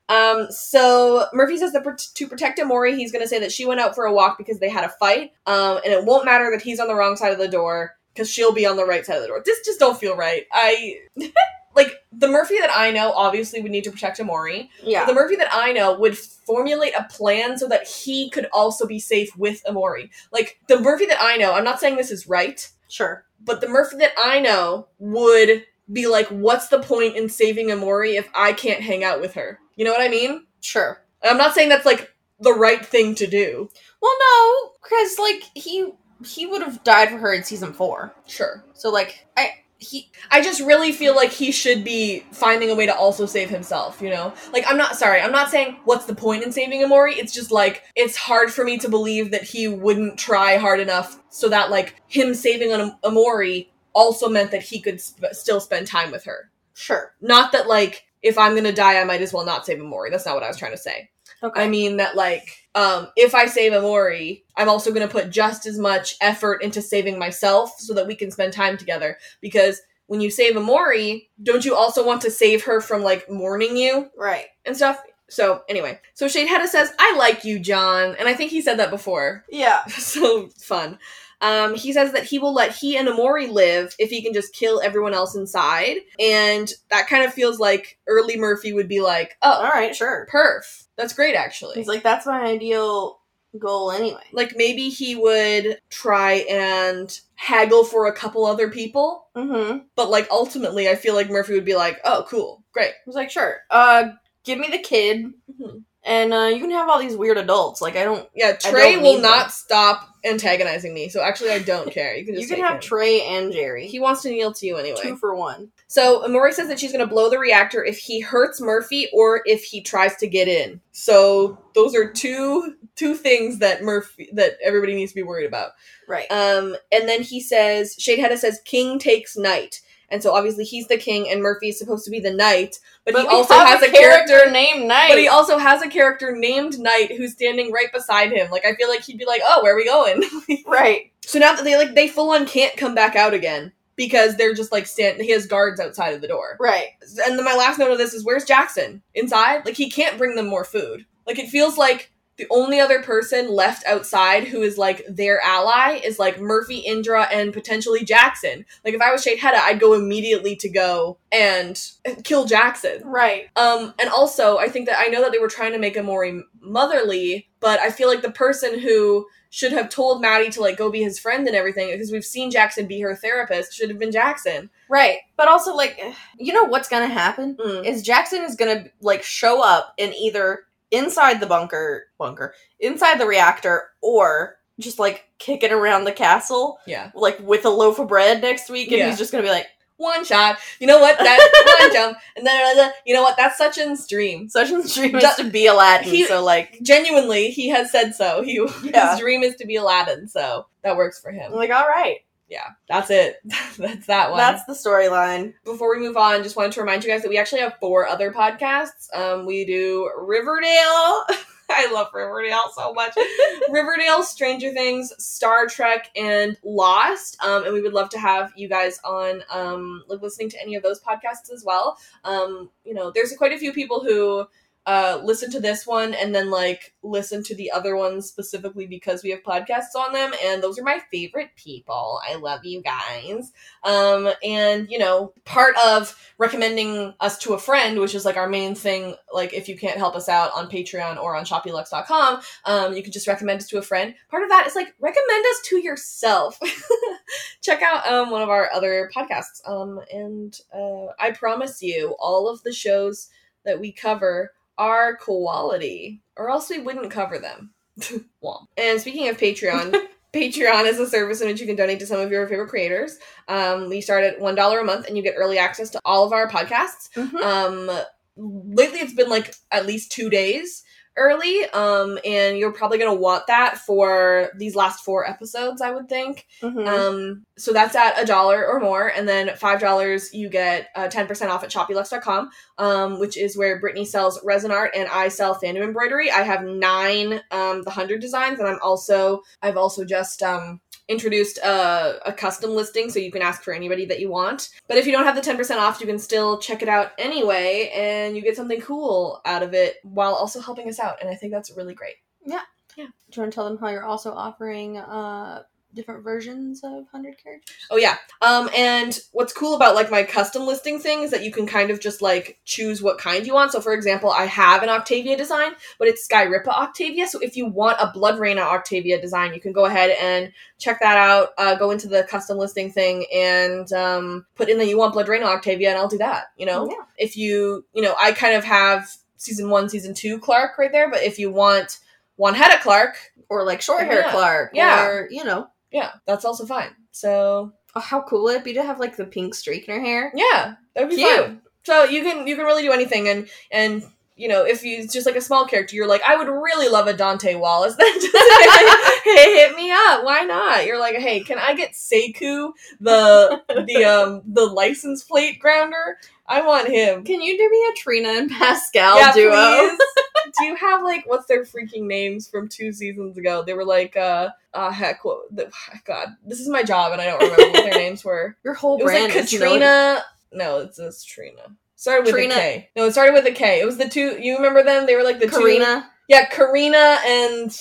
Um, so Murphy says that to protect Emori, he's gonna say that she went out for a walk because they had a fight. Um, and it won't matter that he's on the wrong side of the door because she'll be on the right side of the door. This just don't feel right. I like the Murphy that I know. Obviously, would need to protect Emori. yeah. The Murphy that I know would formulate a plan so that he could also be safe with Emori. Like the Murphy that I know. I'm not saying this is right, sure. but the Murphy that I know would be like, "What's the point in saving Emori if I can't hang out with her?" You know what I mean? Sure. And I'm not saying that's like the right thing to do. Well, no, because like he he would have died for her in season four. Sure. So like I he I just really feel like he should be finding a way to also save himself, you know? Like, I'm not, sorry, I'm not saying what's the point in saving Emori. It's just like, it's hard for me to believe that he wouldn't try hard enough so that, like, him saving Am- Emori also meant that he could sp- still spend time with her. sure. Not that, like, if I'm gonna die, I might as well not save Emori. That's not what I was trying to say. Okay. I mean that like um if I save Emori, I'm also going to put just as much effort into saving myself so that we can spend time together because when you save Emori, don't you also want to save her from like mourning you right. and stuff? So anyway, so Sheidheda says, "I like you, John," and I think he said that before. Yeah. so fun. Um, he says that he will let he and Emori live if he can just kill everyone else inside, and that kind of feels like early Murphy would be like, "Oh, All right. Sure. perf, that's great, actually." He's like that's my ideal goal anyway. like maybe he would try and haggle for a couple other people Mm-hmm. but like ultimately i feel like murphy would be like oh cool great He's like sure. Uh, give me the kid, Mhm. And uh, you can have all these weird adults. Like I don't. yeah trey don't will not them. stop antagonizing me so actually i don't care you can just You can have him. Trey and Jerry. he wants to kneel to you anyway Two for one. so emori says that she's going to blow the reactor if he hurts murphy or if he tries to get in so those are two two things that murphy that everybody needs to be worried about Right. Um, and then he says, Sheidheda says, King takes knight. And so obviously he's the king and Murphy is supposed to be the knight, but, he also has a character, named Knight. but he also has a character named Knight who's standing right beside him. Like I feel like he'd be like, "Oh, where are we going?" right. so now that they like they full on can't come back out again because they're just like stand he has guards outside of the door. Right. And then my last note of this is where's Jackson? Inside? Like he can't bring them more food. Like it feels like the only other person left outside who is like their ally is like Murphy, Indra, and potentially Jackson. Like if I was Sheidheda, I'd go immediately to go and kill Jackson. Right. Um, and also I think that I know that they were trying to make him more motherly, but I feel like the person who should have told Madi to like go be his friend and everything because we've seen Jackson be her therapist should have been Jackson. Right. But also, like, you know what's gonna happen Mm. is Jackson is gonna like show up in either inside the bunker, bunker, inside the reactor, or just like kicking around the castle, Yeah. like with a loaf of bread next week, and Yeah. he's just gonna be like, one shot. You know what? That one jump, and then you know what? That's Sachin's dream. Sachin's dream is to be Aladdin. he- so like, Genuinely, he has said so. He Yeah. his dream is to be Aladdin, so that works for him. I'm like, all right, Yeah, that's it. that's that one. that's the storyline. Before we move on, just wanted to remind you guys that we actually have four other podcasts. Um, we do Riverdale. I love Riverdale so much. Riverdale, Stranger Things, Star Trek, and Lost. Um, and we would love to have you guys on, um, like listening to any of those podcasts as well. Um, you know, there's quite a few people who uh, listen to this one and then like listen to the other ones specifically because we have podcasts on them, and those are my favorite people. I love you guys. Um, and you know, part of recommending us to a friend, which is like our main thing, like if you can't help us out on Patreon or on Shopbeeluxe.com, um, you can just recommend us to a friend. Part of that is like recommend us to yourself. check out um, one of our other podcasts. Um, and uh, I promise you, all of the shows that we cover are quality, or else we wouldn't cover them. and speaking of Patreon. Patreon is a service in which you can donate to some of your favorite creators. Um, we start at one dollar a month, and you get early access to all of our podcasts. Mhm. Um, lately, it's been like at least two days early, um, and you're probably gonna want that for these last four episodes, I would think. Mhm. Um, so that's at a dollar or more, and then five dollars you get uh, ten percent off at shopbeeluxe.com, um, which is where Brittany sells resin art and I sell fandom embroidery. I have nine um, the hundred designs, and I'm also I've also just um introduced a, a custom listing so you can ask for anybody that you want. But if you don't have the 10% off, you can still check it out anyway and you get something cool out of it while also helping us out. And I think that's really great. Yeah. Yeah. Do you want to tell them how you're also offering uh different versions of 100 characters? Oh yeah. Um and what's cool about like my custom listing thing is that you can kind of just like choose what kind you want. So for example, I have an Octavia design, but it's Skairipa Octavia. So if you want a Blodreina Octavia design, you can go ahead and check that out. Uh, go into the custom listing thing and um, put in that you want Blodreina Octavia, and I'll do that. You know, Yeah. if you you know, I kind of have season one, season two Clarke right there, but if you want one Hedda Clarke, Or like short hair Yeah. Clarke. Yeah. Or, you know. Yeah, that's also fine. So Oh, how cool would it be to have like the pink streak in her hair? Yeah, that'd be Cute. fun. So you can you can really do anything, and and you know if you just like a small character, you're like, I would really love a Dante Wallace. Then just hey, hit me up. Why not? You're like, hey, can I get Seku the the um the license plate grounder? I want him. Can you do me a Trina and Pascal yeah, duo? please. Do you have like what's their freaking names from two seasons ago? They were like, uh, uh heck, what? The, God, this is my job, and I don't remember what their names were. Your whole It was brand like is Katrina. No, it's this Trina. Started with Trina- a K. No, it started with a K. It was the two. You remember them? They were like the two. Karina. Yeah, Karina and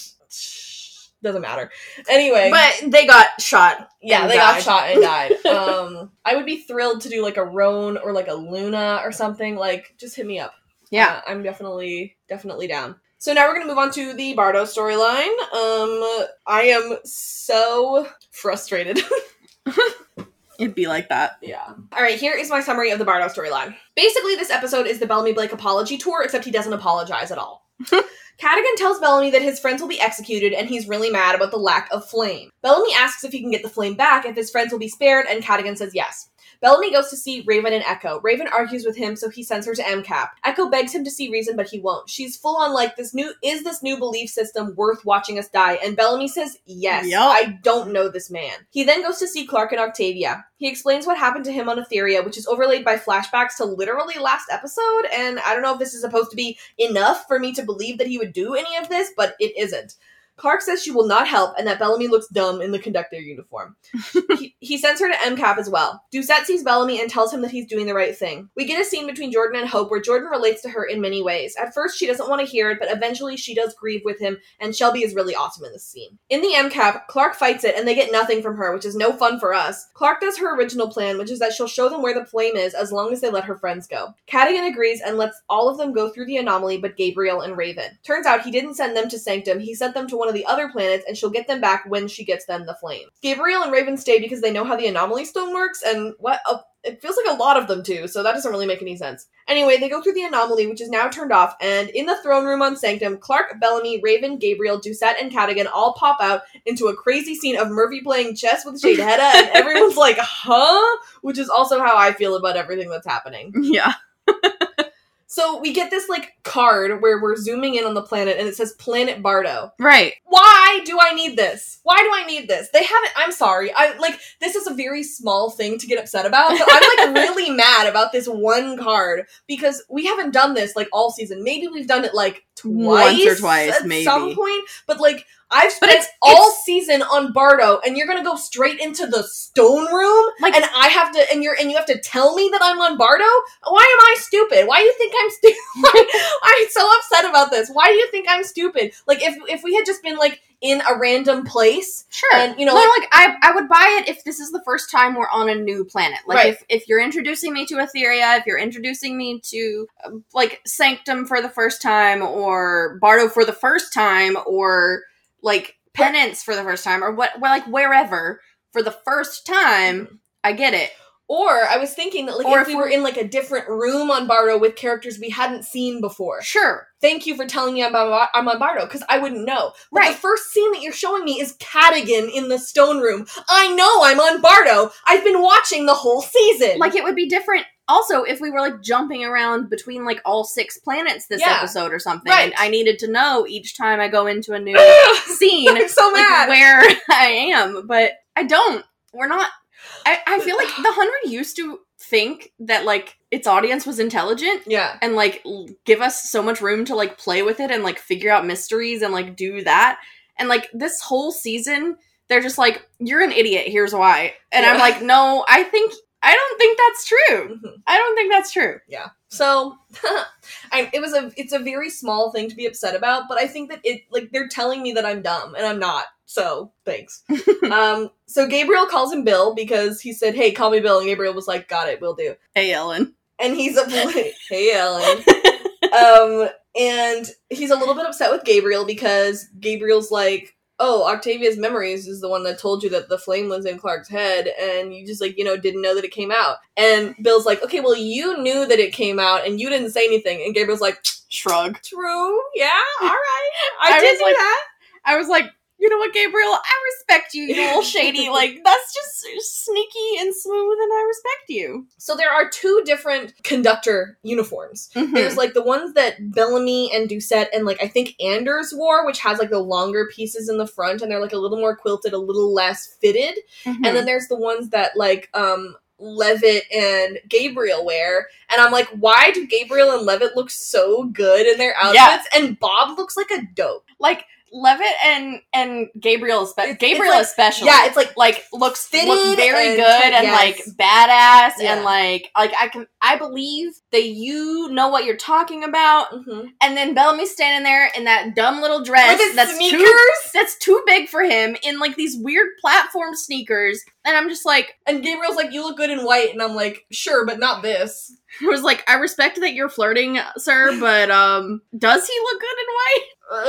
doesn't matter. Anyway, But they got shot. yeah, they got shot and died. um, I would be thrilled to do like a Roan or like a Luna or something. Like, just hit me up. Yeah. Uh, I'm definitely definitely down. So now we're gonna move on to the Bardo storyline. Um, I am so frustrated. It'd be like that. Yeah. All right, here is my summary of the Bardo storyline. Basically, this episode is the Bellamy Blake apology tour, except he doesn't apologize at all. Cadogan tells Bellamy that his friends will be executed and he's really mad about the lack of flame. Bellamy asks if he can get the flame back if his friends will be spared, and Cadogan says yes. Bellamy goes to see Raven and Echo. Raven argues with him, so he sends her to MCAP. Echo begs him to see Reason, but he won't. She's full on like this new is this new belief system worth watching us die? And Bellamy says yes. Yup. I don't know this man. He then goes to see Clarke and Octavia. He explains what happened to him on Etheria, which is overlaid by flashbacks to literally last episode. And I don't know if this is supposed to be enough for me to believe that he would do any of this, but it isn't. Clarke says she will not help and that Bellamy looks dumb in the conductor uniform. he, he sends her to MCAP as well. Doucette sees Bellamy and tells him that he's doing the right thing. We get a scene between Jordan and Hope where Jordan relates to her in many ways. At first, she doesn't want to hear it, but eventually she does grieve with him, and Shelby is really awesome in this scene. In the MCAP, Clarke fights it and they get nothing from her, which is no fun for us. Clarke does her original plan, which is that she'll show them where the flame is as long as they let her friends go. Cadogan agrees and lets all of them go through the anomaly but Gabriel and Raven. Turns out he didn't send them to Sanctum, he sent them to one of the other planets and she'll get them back when she gets them the flame. Gabriel and Raven stay because they know how the anomaly stone works and what a it feels like a lot of them too, so that doesn't really make any sense. Anyway, they go through the anomaly, which is now turned off, and in the throne room on Sanctum, Clarke, Bellamy, Raven, Gabriel, Doucette, and Cadogan all pop out into a crazy scene of Murphy playing chess with Sheidheda, and everyone's like, huh? Which is also how I feel about everything that's happening. Yeah. So we get this like card where we're zooming in on the planet and it says Planet Bardo. Right. Why do I need this? Why do I need this? They haven't I'm sorry. I like this is a very small thing to get upset about, but I'm like really mad about this one card because we haven't done this like all season. Maybe we've done it like twice Once or twice, at maybe. some point, but like I've But spent it's- all it's- season on Bardo and you're going to go straight into the stone room Like- and I have to and you're and you have to tell me that I'm on Bardo? Why am I stupid? Why do you think I'm stupid? I'm so upset about this. Why do you think I'm stupid? Like if if we had just been like in a random place Sure. and you know no, like, like I, I would buy it if this is the first time we're on a new planet. Like Right. if, if you're introducing me to Etheria, if you're introducing me to uh, like Sanctum for the first time, or Bardo for the first time, or like Penance for the first time, or what, well, like wherever for the first time, mm-hmm. I get it. Or I was thinking that like Or if if we were we're- in like a different room on Bardo with characters we hadn't seen before. Sure. Thank you for telling me I'm on, I'm on Bardo because I wouldn't know. But Right. the first scene that you're showing me is Cadogan in the stone room. I know I'm on Bardo. I've been watching the whole season. Like it would be different also if we were like jumping around between like all six planets this Yeah. episode or something. Right. I needed to know each time I go into a new scene I'm so like, mad. where I am, but I don't. We're not. I, I feel like the hundred used to think that like its audience was intelligent yeah. and like l- give us so much room to like play with it and like figure out mysteries and like do that. And like this whole season, they're just like, "You're an idiot. Here's why." And I'm like, "No, I think I don't think that's true. Mhm. I don't think that's true." Yeah. So, I, it was a it's a very small thing to be upset about, but I think that it like they're telling me that I'm dumb and I'm not. So thanks. um. So Gabriel calls him Bill because he said, "Hey, call me Bill," and Gabriel was like, "Got it, will do." Hey, Ellen. And he's a hey Ellen. um. And he's a little bit upset with Gabriel because Gabriel's like. Oh, Octavia's memories is the one that told you that the flame was in Clarke's head, and you just like you know didn't know that it came out. And Bill's like, okay, well you knew that it came out, and you didn't say anything. And Gabriel's like, Shrug. True. Yeah. All right. I, I did do like- that. I was like, you know what, Gabriel? I respect you, you little shady. Like that's just sneaky and smooth, and I respect you. So there are two different conductor uniforms. Mhm. There's like the ones that Bellamy and Doucette and like I think Anders wore, which has like the longer pieces in the front, and they're like a little more quilted, a little less fitted. Mhm. And then there's the ones that like um Levitt and Gabriel wear, and I'm like, why do Gabriel and Levitt look so good in their outfits, Yeah. and Bob looks like a dope? like Levitt and and Gabriel, espe- Gabriel like- especially. Yeah, it's like like looks Fitted look very and good and yes. like badass Yeah. and like like I can I believe that you know what you're talking about. mhm. And then Bellamy's standing there in that dumb little dress that's sneakers. too that's too big for him in like these weird platform sneakers. And I'm just like, And Gabriel's like, "You look good in white," and I'm like, "Sure, but not this." I was like, I respect that you're flirting, sir, but um, does he look good in white?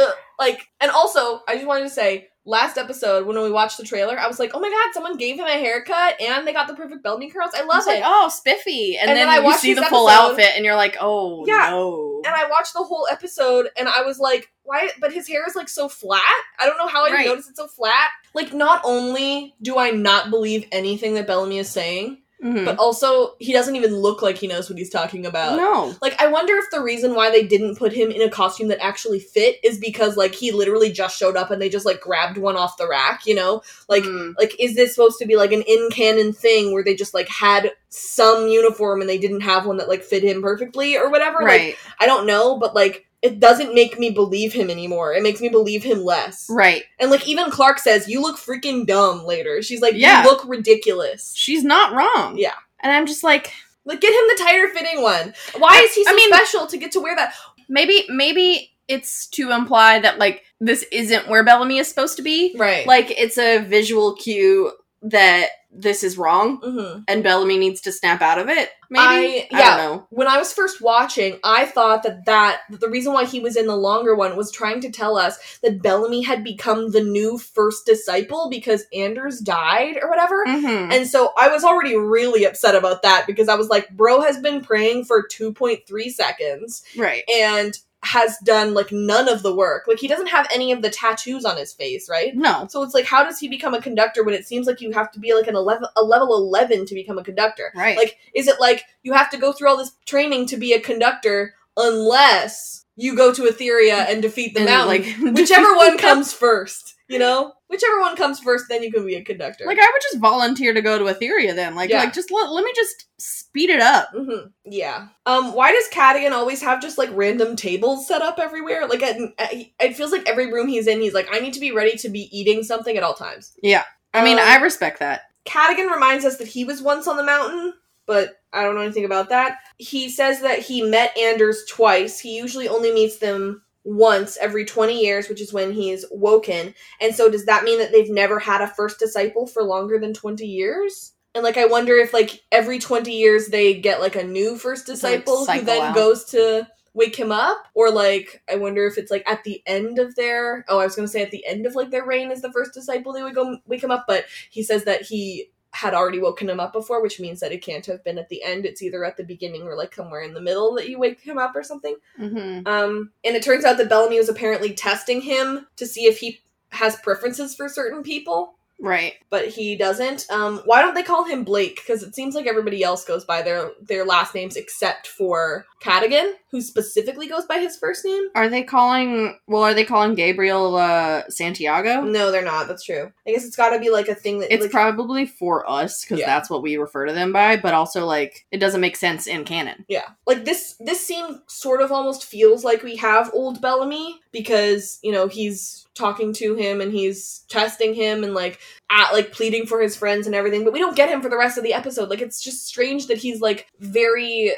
Ugh. like, and also, I just wanted to say, last episode when we watched the trailer, I was like, "Oh my god, someone gave him a haircut, and they got the perfect Bellamy curls. I I love was like, it." oh, spiffy, and, And then, then I you see the full outfit, and you're like, oh Yeah. no. And I watched the whole episode, and I was like, "Why?" But his hair is like so flat. I don't know how I Right. noticed it so flat. Like, not only do I not believe anything that Bellamy is saying, Mhm. but also he doesn't even look like he knows what he's talking about. no, Like, I wonder if the reason why they didn't put him in a costume that actually fit is because, like, he literally just showed up and they just, like, grabbed one off the rack, you know? Like, Mm. like, is this supposed to be, like, an in-canon thing where they just, like, had some uniform and they didn't have one that, like, fit him perfectly or whatever? Like, right, I don't know, but, like, it doesn't make me believe him anymore. It makes me believe him less. right. And, like, even Clarke says, you look freaking dumb later. She's like, Yeah. you look ridiculous. She's not wrong. Yeah. and I'm just like, Like, get him the tighter fitting one. Why is he so I mean- special to get to wear that? maybe maybe it's to imply that like this isn't where Bellamy is supposed to be. Right. Like it's a visual cue that this is wrong hmm and Bellamy needs to snap out of it. Maybe I- I, yeah. don't know. when I was first watching, I thought that, that that the reason why he was in the longer one was trying to tell us that Bellamy had become the new first disciple because Anders died or whatever. Mhm. And so I was already really upset about that because I was like, bro has been praying for 2.3 seconds Right. and has done like none of the work. Like he doesn't have any of the tattoos on his face, right? No. So it's like, how does he become a conductor when it seems like you have to be like an 11, a level 11 to become a conductor? Right. Like, is it like you have to go through all this training to be a conductor unless you go to Etheria and defeat the And, mountain? like Whichever one comes first, you know? Whichever one comes first, then you can be a conductor. Like I would just volunteer to go to Etheria then. Like Yeah. like just let, let me just speed it up. hmm Yeah. Um. Why does Cadogan always have just like random tables set up everywhere? Like, at, at- it feels like every room he's in, he's like, I need to be ready to be eating something at all times. Yeah i mean, Um, I respect that. Cadogan reminds us that he was once on the mountain, but I don't know anything about that. He says that he met Anders twice. He usually only meets them once every 20 years, which is when he's woken. And so does that mean that they've never had a first disciple for longer than 20 years? And like I wonder if like every 20 years they get like a new first like, disciple who then out. goes to wake him up or like I wonder if it's like at the end of their oh I was gonna say at the end of like their reign as the first disciple they would go wake him up but he says that he had already woken him up before which means that it can't have been at the end. It's either at the beginning or like somewhere in the middle that you wake him up or something. Mm-hmm. um and it turns out that Bellamy was apparently testing him to see if he has preferences for certain people Right. but he doesn't. Um, why don't they call him Blake? Because it seems like everybody else goes by their their last names except for Cadogan, who specifically goes by his first name. Are they calling? Well, are they calling Gabriel uh, Santiago? No, they're not. That's true. I guess it's got to be like a thing that It's like, probably for us because Yeah. that's what we refer to them by. But also, like, it doesn't make sense in canon. yeah, like this this scene sort of almost feels like we have old Bellamy because you know he's talking to him and he's testing him and like at like pleading for his friends and everything, but we don't get him for the rest of the episode. Like it's just strange that he's like very.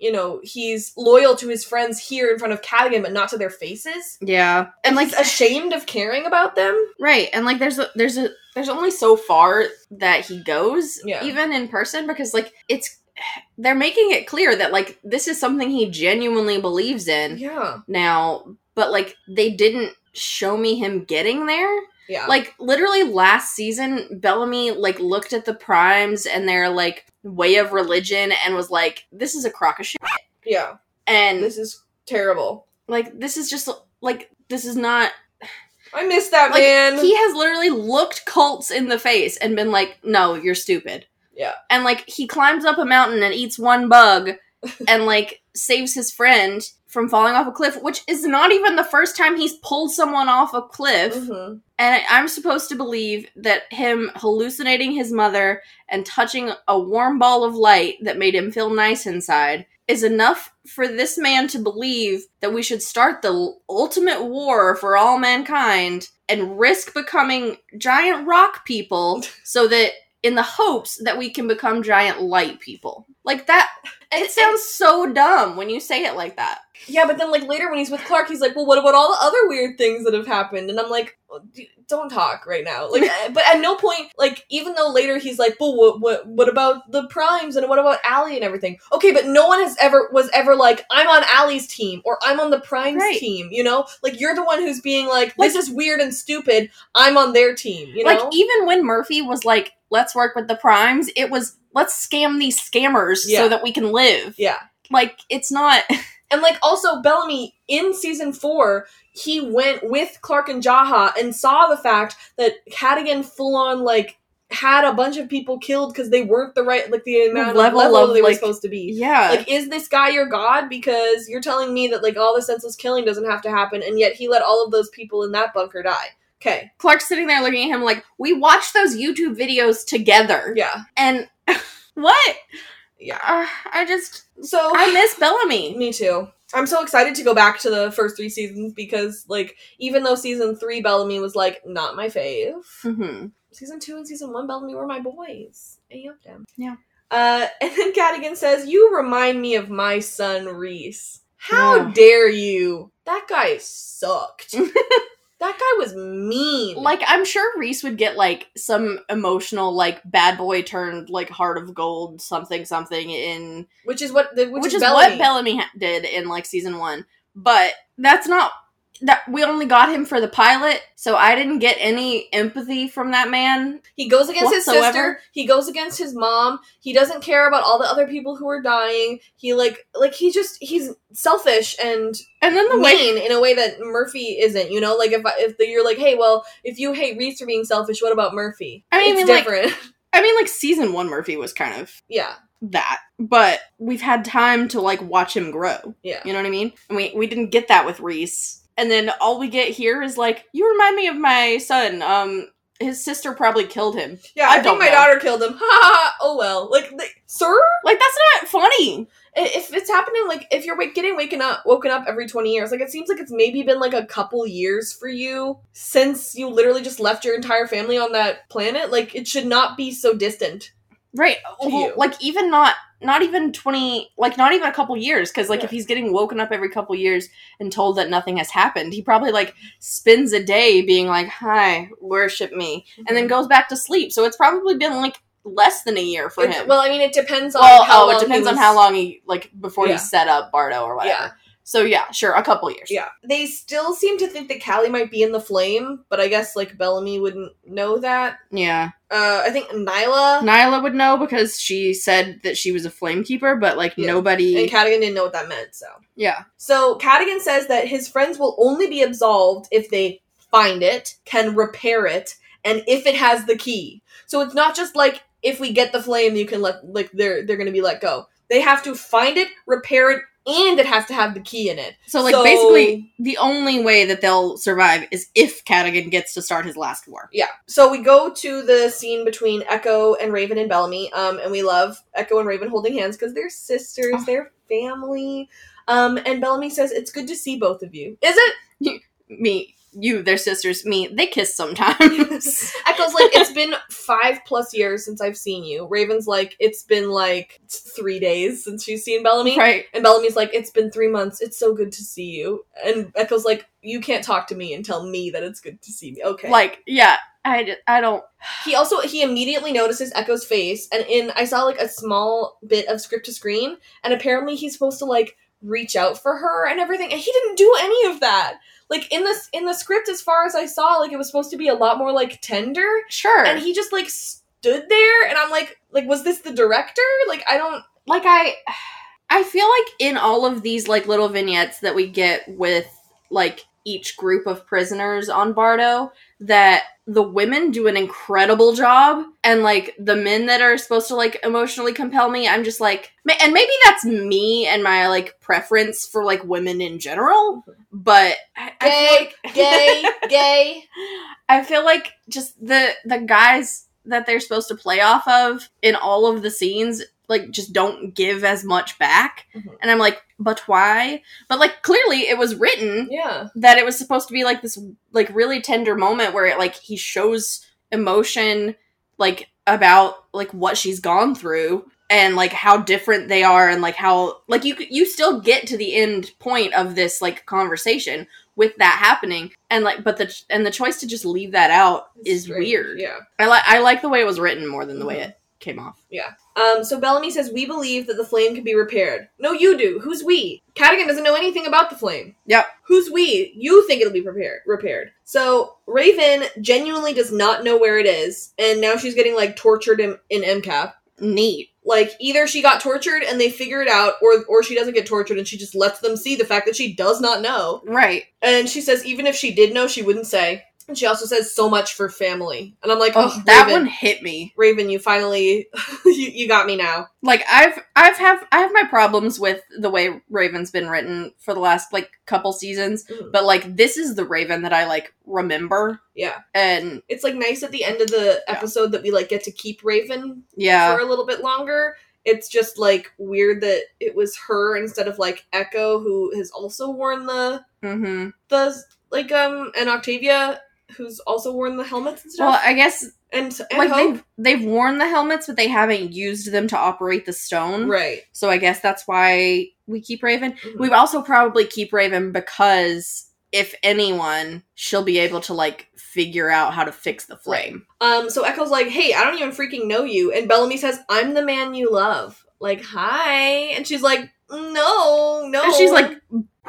You know, he's loyal to his friends here in front of Cadogan, but not to their faces. Yeah, and like, ashamed of caring about them. right, and like, there's a there's a there's only so far that he goes, Yeah. even in person, because like it's they're making it clear that like this is something he genuinely believes in Yeah, now, but like they didn't show me him getting there. yeah, like literally last season bellamy like looked at the primes and their like way of religion and was like this is a crock of shit yeah. and This is terrible. like this is just like this is not I miss that like man. he has literally looked cults in the face and been like no you're stupid Yeah. and like he climbs up a mountain and eats one bug and like saves his friend from falling off a cliff which is not even the first time he's pulled someone off a cliff Mhm. And I'm supposed to believe that him hallucinating his mother and touching a warm ball of light that made him feel nice inside is enough for this man to believe that we should start the ultimate war for all mankind and risk becoming giant rock people so that in the hopes that we can become giant light people. Like that it sounds so dumb when you say it like that. Yeah, but then like later when he's with Clarke, he's like, "Well, what about all the other weird things that have happened?" And I'm like, "Oh, "Don't talk right now." Like, uh, but at no point, like, even though later he's like, "Well, what, what, what about the primes and what about Allie and everything?" Okay, but no one has ever was ever like, "I'm on Allie's team" or "I'm on the primes Right. team." You know, like you're the one who's being like, "This is weird and stupid." I'm on their team. You know, Like even when Murphy was like, "Let's work with the primes," it was let's scam these scammers Yeah. so that we can live. yeah. Like it's not. And like also Bellamy in season four, he went with Clarke and Jaha and saw the fact that Cadogan full on like had a bunch of people killed because they weren't the right like the amount level of level of, they were supposed to be. Yeah. Like, is this guy your god? Because you're telling me that like all the senseless killing doesn't have to happen, and yet he let all of those people in that bunker die. Okay, Clarke's sitting there looking at him like, "We watched those YouTube videos together," yeah, and what? yeah. Uh, I just So I miss Bellamy. Me too. I'm so excited to go back to the first three seasons because, like, even though season three Bellamy was like not my fave, hmm season two and season one Bellamy were my boys. I loved them. Yeah. Uh, and then Cadogan says, "You remind me of my son Reese. How Yeah. dare you? That guy sucked. that guy was mean. Like I'm sure Reese would get like some emotional like bad boy turned like heart of gold something something in which is what the, which, which, is, is Bellamy. what Bellamy ha- did in like season one. But that's not that we only got him for the pilot, so I didn't get any empathy from that man. He goes against his sister. He goes against his mom. He doesn't care about all the other people who are dying. He like like he just he's selfish and And then the way mean in a way that Murphy isn't. You know, like if I- if the, you're like, hey, well, if you hate Reese for being selfish, what about Murphy? I mean, it's like- different. I mean, like season one, Murphy was kind of yeah, that, but we've had time to like watch him grow. yeah. You know what I mean? And we we didn't get that with Reese. And then all we get here is like, you remind me of my son. Um, his sister probably killed him. Yeah, I I, think my know. daughter killed him. Ha ha! ha. Oh well. Like, like, sir, Like that's not funny. If it's happening, like, if you're wake, getting waken up, woken up every twenty years, like, it seems like it's maybe been like a couple years for you since you literally just left your entire family on that planet. Like, it should not be so distant. Right. Well, like even not not even 20 like not even a couple years cuz like Yeah. if he's getting woken up every couple years and told that nothing has happened, he probably like spends a day being like, "Hi, worship me." And then mhm. goes back to sleep. So it's probably been like less than a year for It- him. well, I mean, it depends on Well, how oh, long it depends he on how long he like before Yeah. he set up Bardo or whatever. Yeah. So yeah, sure, a couple years. Yeah. They still seem to think that Callie might be in the flame, but I guess like Bellamy wouldn't know that. Yeah. Uh I think Niylah Niylah would know because she said that she was a flame keeper, but like Yeah. nobody. and Cadogan didn't know what that meant, so. yeah. So Cadogan says that his friends will only be absolved if they find it, can repair it, and if it has the key. So it's not just like if we get the flame, you can let like they're they're gonna be let go. They have to find it, repair it, and it has to have the key in it. So like basically, the only way that they'll survive is if Cadogan gets to start his last war. Yeah. So we go to the scene between Echo and Raven and Bellamy, um, and we love Echo and Raven holding hands because they're sisters, Oh. they're family. Um, and Bellamy says it's good to see both of you. Is it? Me, you, their sisters, me, they kiss sometimes. Echo's like, it's been five plus years since I've seen you. Raven's like, it's been like three days since she's seen Bellamy. right. And Bellamy's like, it's been three months. It's so good to see you. And Echo's like, you can't talk to me and tell me that it's good to see me. Okay. Like, yeah, I, I don't. he also he immediately notices Echo's face, and in I saw like a small bit of script to screen, and apparently he's supposed to like reach out for her and everything, and he didn't do any of that. Like in this in the script, as far as I saw, like it was supposed to be a lot more like tender, Sure. and he just like stood there, and I'm like, like was this the director? Like I don't. like I I feel like in all of these like little vignettes that we get with like each group of prisoners on Bardo that the women do an incredible job and like the men that are supposed to like emotionally compel me I'm just like and maybe that's me and my like preference for like women in general but I, I Gay, like- gay, gay. I feel like just the the guys that they're supposed to play off of in all of the scenes like just don't give as much back. Mhm. And I'm like, but why? But like clearly it was written Yeah, that it was supposed to be like this like really tender moment where it like he shows emotion like about like what she's gone through and like how different they are and like how like you you still get to the end point of this like conversation with that happening and like but the and the choice to just leave that out is Strange, weird Yeah. i like i like the way it was written more than the way Mhm. it came off Um, so Bellamy says, We believe that the flame can be repaired. No, you do. Who's we? Cadigan doesn't know anything about the flame. Yep. Who's we? You think it'll be prepared repaired. So Raven genuinely does not know where it is, and now she's getting like tortured in, in MCAP. neat Like either she got tortured and they figure it out, or or she doesn't get tortured and she just lets them see the fact that she does not know. right And she says even if she did know, she wouldn't say. And she also says so much for family. And I'm like, oh oh, that Raven, one hit me Raven, you finally you, you got me now. like I've I've have I have my problems with the way Raven's been written for the last like couple seasons, Mhm. but like this is the Raven that I like remember Yeah. and it's like nice at the end of the Yeah. episode that we like get to keep Raven yeah. for a little bit longer. It's just like weird that it was her instead of like Echo who has also worn the Mhm. the like um and Octavia who's also worn the helmets and stuff. Well. I guess and and like Hope. they've they've worn the helmets but they haven't used them to operate the stone. right. So I guess that's why we keep Raven. Mhm. We also probably keep Raven because if anyone, she'll be able to like figure out how to fix the flame. Um so Echo's like, "Hey, I don't even freaking know you." And Bellamy says, "I'm the man you love." Like, "Hi." And she's like, "No, no." And she's like,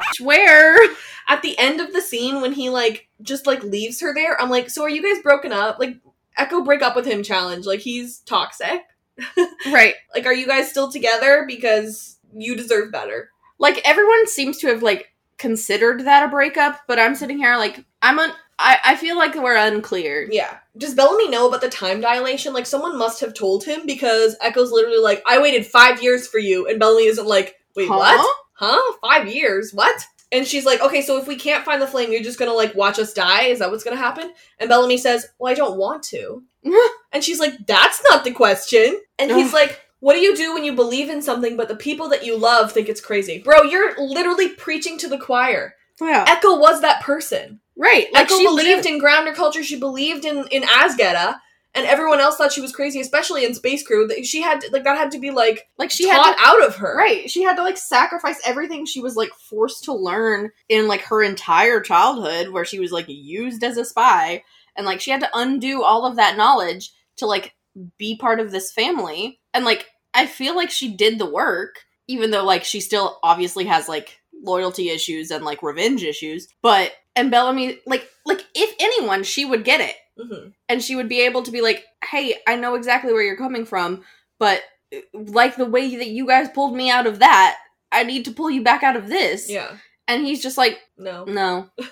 "Bitch, where? at the end of the scene when he like just like leaves her there, I'm like, so are you guys broken up? Like Echo break up with him challenge. Like he's toxic. right. Like are you guys still together because you deserve better? Like everyone seems to have like considered that a breakup, but I'm sitting here like I'm un- I, I feel like we're unclear. Yeah. Does Bellamy know about the time dilation? Like someone must have told him because Echo's literally like, I waited five years for you, and Bellamy isn't like, wait, Huh? what? Huh? Five years? What? And she's like, okay, so if we can't find the flame, you're just gonna like watch us die? Is that what's gonna happen? And Bellamy says, well, I don't want to. and she's like, that's not the question. And he's like, what do you do when you believe in something, but the people that you love think it's crazy? Bro, you're literally preaching to the choir. Yeah. Echo was that person. Right. Like Echo she believed in grounder culture. She believed in in Azgeda, and everyone else thought she was crazy, especially in Space Crew. That she had like that had to be like like she taught had to, out of her. Right. She had to like sacrifice everything she was like forced to learn in like her entire childhood where she was like used as a spy and like she had to undo all of that knowledge to like be part of this family. And like I feel like she did the work even though like she still obviously has like loyalty issues and like revenge issues. But and Bellamy, like like if anyone, she would get it, hmm and she would be able to be like, "Hey, I know exactly where you're coming from, but like the way that you guys pulled me out of that, I need to pull you back out of this." Yeah. And he's just like, No. "No,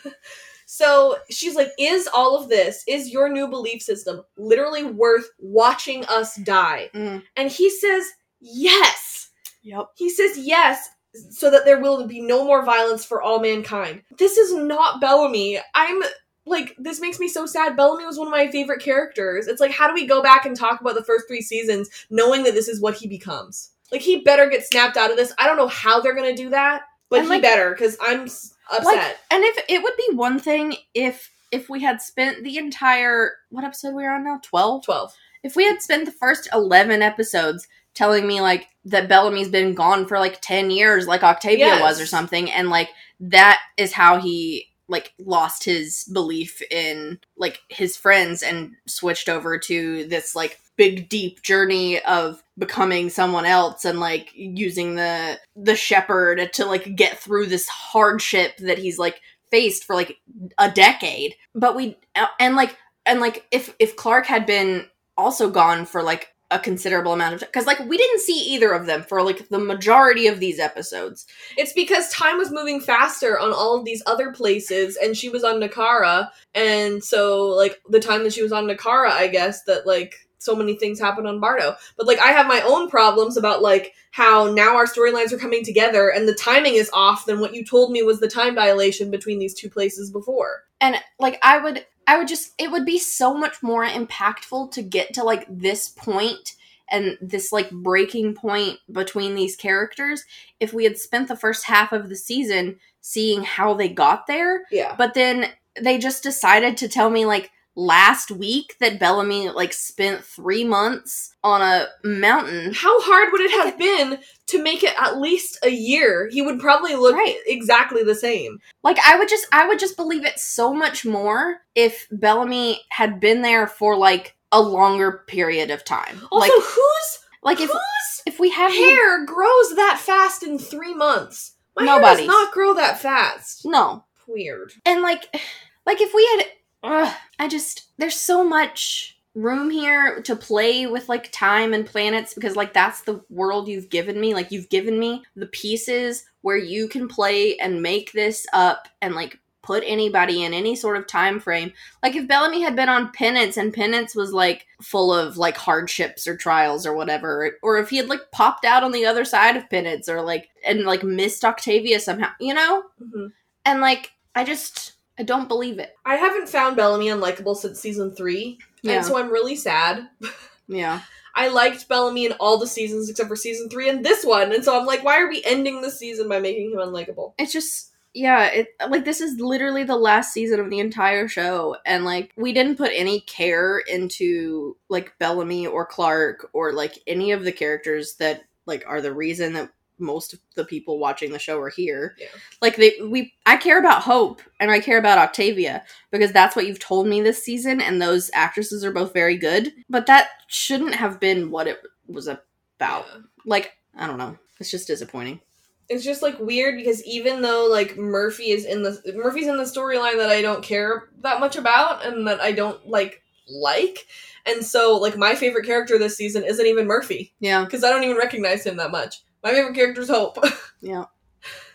So she's like, is all of this, is your new belief system literally worth watching us die? Mm. And he says, yes. yep, He says yes, so that there will be no more violence for all mankind. This is not Bellamy. I'm like, this makes me so sad. Bellamy was one of my favorite characters. It's like, how do we go back and talk about the first three seasons knowing that this is what he becomes? Like, he better get snapped out of this. I don't know how they're gonna do that, but And, he like- better, because I'm s- upset. Like, and if it would be one thing if if we had spent the entire what episode we're on now 12 12. if we had spent the first 11 episodes telling me like that bellamy's been gone for like 10 years like octavia Yes. was or something and like that is how he like lost his belief in like his friends and switched over to this like big deep journey of becoming someone else and like using the the shepherd to like get through this hardship that he's like faced for like a decade. But we uh, and like and like if if clarke had been also gone for like a considerable amount of time because like we didn't see either of them for like the majority of these episodes It's because time was moving faster on all of these other places, and she was on Nakara, and so like the time that she was on Nakara, I guess that like so many things happened on Bardo. But like I have my own problems about like how now our storylines are coming together, and the timing is off than what you told me was the time dilation between these two places before. and like i would i would just it would be so much more impactful to get to like this point and this like breaking point between these characters if we had spent the first half of the season seeing how they got there Yeah. but then they just decided to tell me like last week that bellamy like spent three months on a mountain How hard would it have been to make it at least a year? He would probably look Right. exactly the same. Like I would just I would just believe it so much more if Bellamy had been there for like a longer period of time. Also, like who's like if whose if we have hair grows that fast in three months? My hair does not grow that fast. no. Weird. And like like if we had ugh, I just there's so much room here to play with like time and planets because like that's the world you've given me. Like you've given me the pieces where you can play and make this up and like put anybody in any sort of time frame. Like if bellamy had been on penance and penance was like full of like hardships or trials or whatever or if he had like popped out on the other side of penance or like and like missed octavia somehow you know? Mhm. and like i just i don't believe it I haven't found Bellamy unlikable since season three, yeah and so I'm really sad. yeah I liked Bellamy in all the seasons except for season three and this one, and so I'm like, why are we ending the season by making him unlikable? it's just yeah it like this is literally the last season of the entire show and like we didn't put any care into like bellamy or clarke or like any of the characters that like are the reason that most of the people watching the show are here Yeah. like they we i care about hope and i care about octavia because that's what you've told me this season and those actresses are both very good but that shouldn't have been what it was about Yeah. like i don't know it's just disappointing It's just like weird because even though like Murphy is in the Murphy's in the storyline that I don't care that much about and that I don't like like, and so like my favorite character this season isn't even Murphy yeah because I don't even recognize him that much. My favorite character is Hope. yeah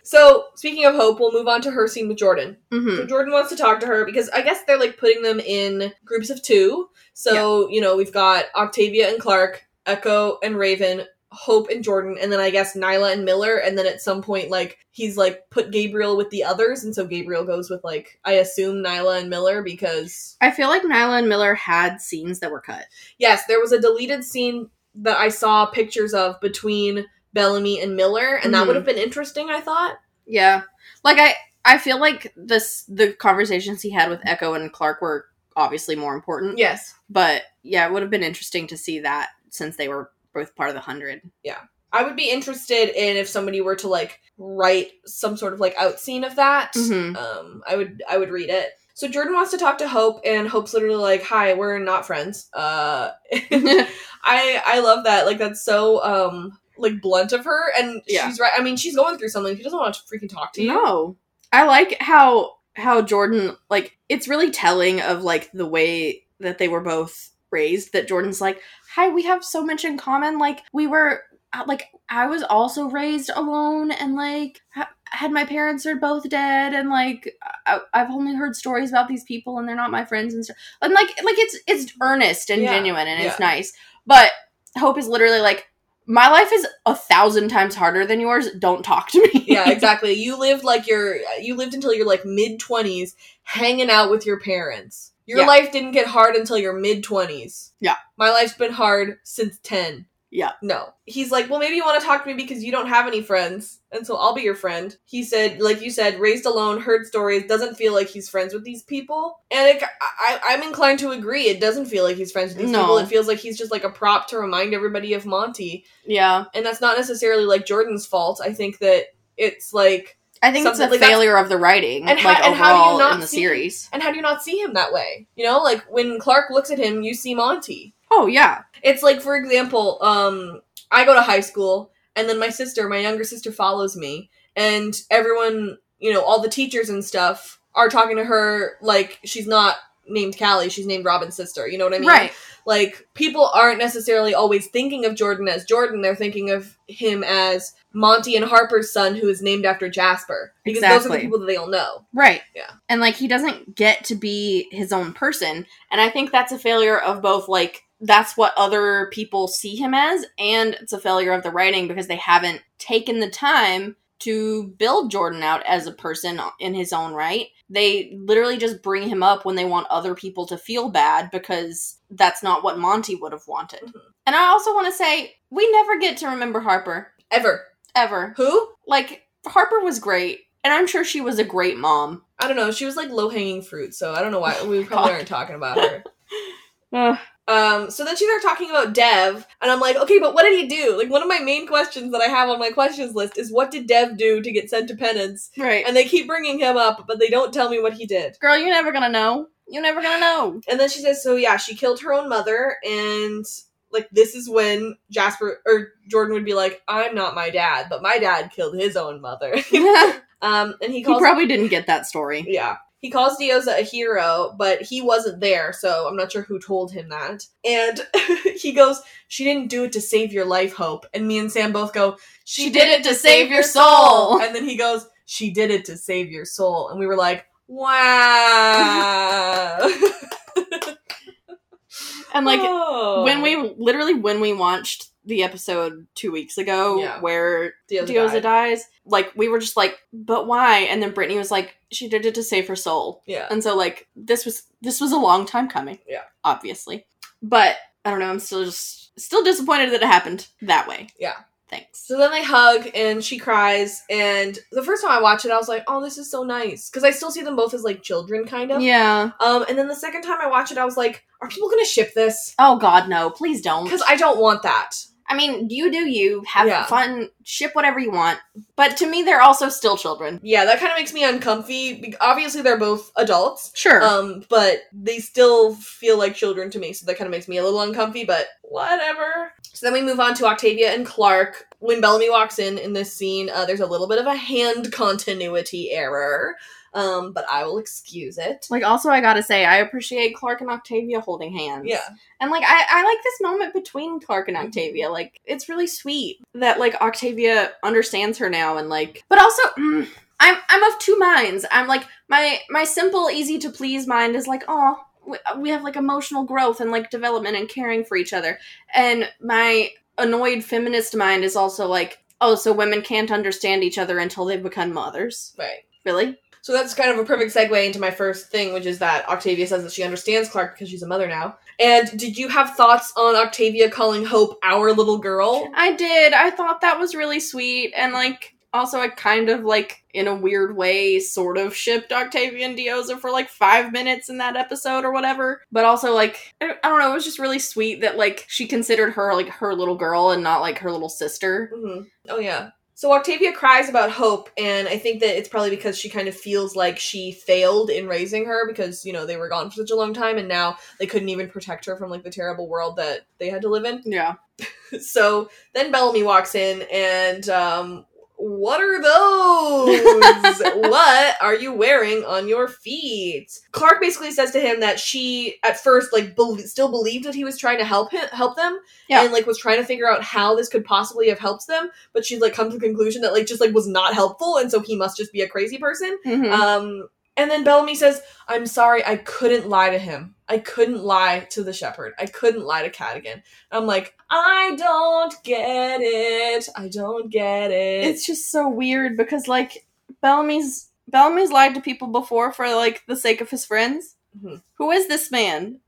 so speaking of Hope, we'll move on to her scene with Jordan. hmm So Jordan wants to talk to her because I guess they're like putting them in groups of two. So, you know, we've got Octavia and Clarke, Echo and Raven, Hope and Jordan, and then I guess Niylah and Miller, and then at some point like he's like put Gabriel with the others, and so Gabriel goes with like I assume Niylah and Miller because I feel like Niylah and Miller had scenes that were cut. yes, there was a deleted scene that I saw pictures of between Bellamy and Miller, and that Mhm. would have been interesting, I thought. Yeah. Like I I feel like this the conversations he had with Echo and Clarke were obviously more important. Yes. But yeah, it would have been interesting to see that since they were both part of the hundred. Yeah. I would be interested in if somebody were to like write some sort of like out scene of that. Mhm. Um, I would I would read it. So Jordan wants to talk to Hope, and Hope's literally like, "Hi, we're not friends." Uh, I I love that. Like that's so um like blunt of her, and Yeah. she's right. I mean, she's going through something. She doesn't want to freaking talk to you. No. I like how how Jordan like it's really telling of like the way that they were both raised that Jordan's like, "Hi, we have so much in common. Like we were uh, like I was also raised alone and like ha- had my parents are both dead and like I- I've only heard stories about these people and they're not my friends and stuff. And like like it's it's earnest and Yeah. genuine and it's nice. But Hope is literally like my life is a thousand times harder than yours. Don't talk to me. yeah, exactly. You lived like your you lived until you're like mid twenties, hanging out with your parents. Your Yeah. life didn't get hard until your mid twenties. Yeah. my life's been hard since ten. Yeah. No. He's like, well, maybe you want to talk to me because you don't have any friends, and so I'll be your friend. He said, like you said, raised alone, heard stories, doesn't feel like he's friends with these people, and it, I, I'm inclined to agree. It doesn't feel like he's friends with these No. people. It feels like he's just like a prop to remind everybody of Monty, Yeah. and that's not necessarily like Jordan's fault. I think that it's like I think it's a like, failure of the writing, And how- like and how do you overall not in the see- series. And how do you not see him that way? You know, like when Clarke looks at him, you see Monty. Oh yeah, It's like, for example, um, I go to high school, and then my sister, my younger sister, follows me, and everyone, you know, all the teachers and stuff are talking to her like she's not named Callie, she's named Robyn's sister. You know what I mean? right. Like people aren't necessarily always thinking of Jordan as Jordan; they're thinking of him as Monty and Harper's son, who is named after Jasper, because those are the people that they all know. Right. Yeah. And like he doesn't get to be his own person. And I think that's a failure of both like that's what other people see him as and it's a failure of the writing because they haven't taken the time to build Jordan out as a person in his own right. They literally just bring him up when they want other people to feel bad because that's not what Monty would have wanted. Mhm. And I also want to say we never get to remember Harper Ever ever. who? Like Harper was great and I'm sure she was a great mom. I don't know. She was like low hanging fruit, so I don't know why we probably aren't talking about her. Um, so then she started talking about Dev, and I'm like, okay, but what did he do? Like, one of my main questions that I have on my questions list is what did Dev do to get sent to penance? Right. And they keep bringing him up, but they don't tell me what he did. Girl, you're never gonna know. You're never gonna know. And then she says, so yeah, she killed her own mother, and like this is when Jasper or Jordan would be like, I'm not my dad, but my dad killed his own mother. he um, and he calls probably didn't get that story. Yeah. He calls Diyoza a hero, but he wasn't there, so I'm not sure who told him that. And he goes, She didn't do it to save your life, Hope. And me and Sam both go, She did it to save your soul. And then he goes, She did it to save your soul. And we were like, Wow. And like Oh. when we literally when we watched the episode two weeks ago Yeah. where Diyoza Diyoza dies, like we were just like, but why? And then Brittany was like, she did it to save her soul. Yeah. And so like this was this was a long time coming. Yeah. Obviously. But I don't know, I'm still just still disappointed that it happened that way. Yeah. Thanks. So then they hug and she cries. And the first time I watched it, I was like, oh, this is so nice. Because I still see them both as like children, kind of. Yeah. Um, and then the second time I watched it, I was like, are people gonna ship this? Oh god, no, please don't. Because I don't want that. I mean, you do you, have Yeah. fun, ship whatever you want. But to me, they're also still children. Yeah, that kind of makes me uncomfy. Obviously, they're both adults. Sure. Um, but they still feel like children to me, so that kind of makes me a little uncomfy, but whatever. So then we move on to Octavia and Clarke. When Bellamy walks in in this scene, uh, there's a little bit of a hand continuity error, um, but I will excuse it. like, also, I gotta say, I appreciate Clarke and Octavia holding hands. Yeah. And, like, I, I like this moment between Clarke and Octavia. Like, it's really sweet that, like, Octavia understands her now and, like, but also, mm, I'm, I'm of two minds. I'm like, my, my simple, easy to please mind is like, oh, we, we have, like, emotional growth and, like, development and caring for each other. And my annoyed feminist mind is also like, oh, so women can't understand each other until they've become mothers. Right. Really? So that's kind of a perfect segue into my first thing, which is that Octavia says that she understands Clarke because she's a mother now. And did you have thoughts on Octavia calling Hope our little girl? I did. I thought that was really sweet. And like also I kind of like in a weird way sort of shipped Octavia and Diyoza for like five minutes in that episode or whatever. But also like I don't know, it was just really sweet that like she considered her like her little girl and not like her little sister. hmm Oh yeah. So Octavia cries about Hope, and I think that it's probably because she kind of feels like she failed in raising her because, you know, they were gone for such a long time and now they couldn't even protect her from like the terrible world that they had to live in. Yeah. So then Bellamy walks in and um what are those? what are you wearing on your feet? Clarke basically says to him that she at first like bel still believed that he was trying to help him help them Yeah. and like was trying to figure out how this could possibly have helped them, but she's like come to the conclusion that like just like was not helpful and so he must just be a crazy person. Mhm. Um, and then Bellamy says, I'm sorry, I couldn't lie to him. I couldn't lie to the shepherd. I couldn't lie to Cadogan. I'm like, I don't get it. I don't get it. it's just so weird because like Bellamy's Bellamy's lied to people before for like the sake of his friends. Mhm. Who is this man?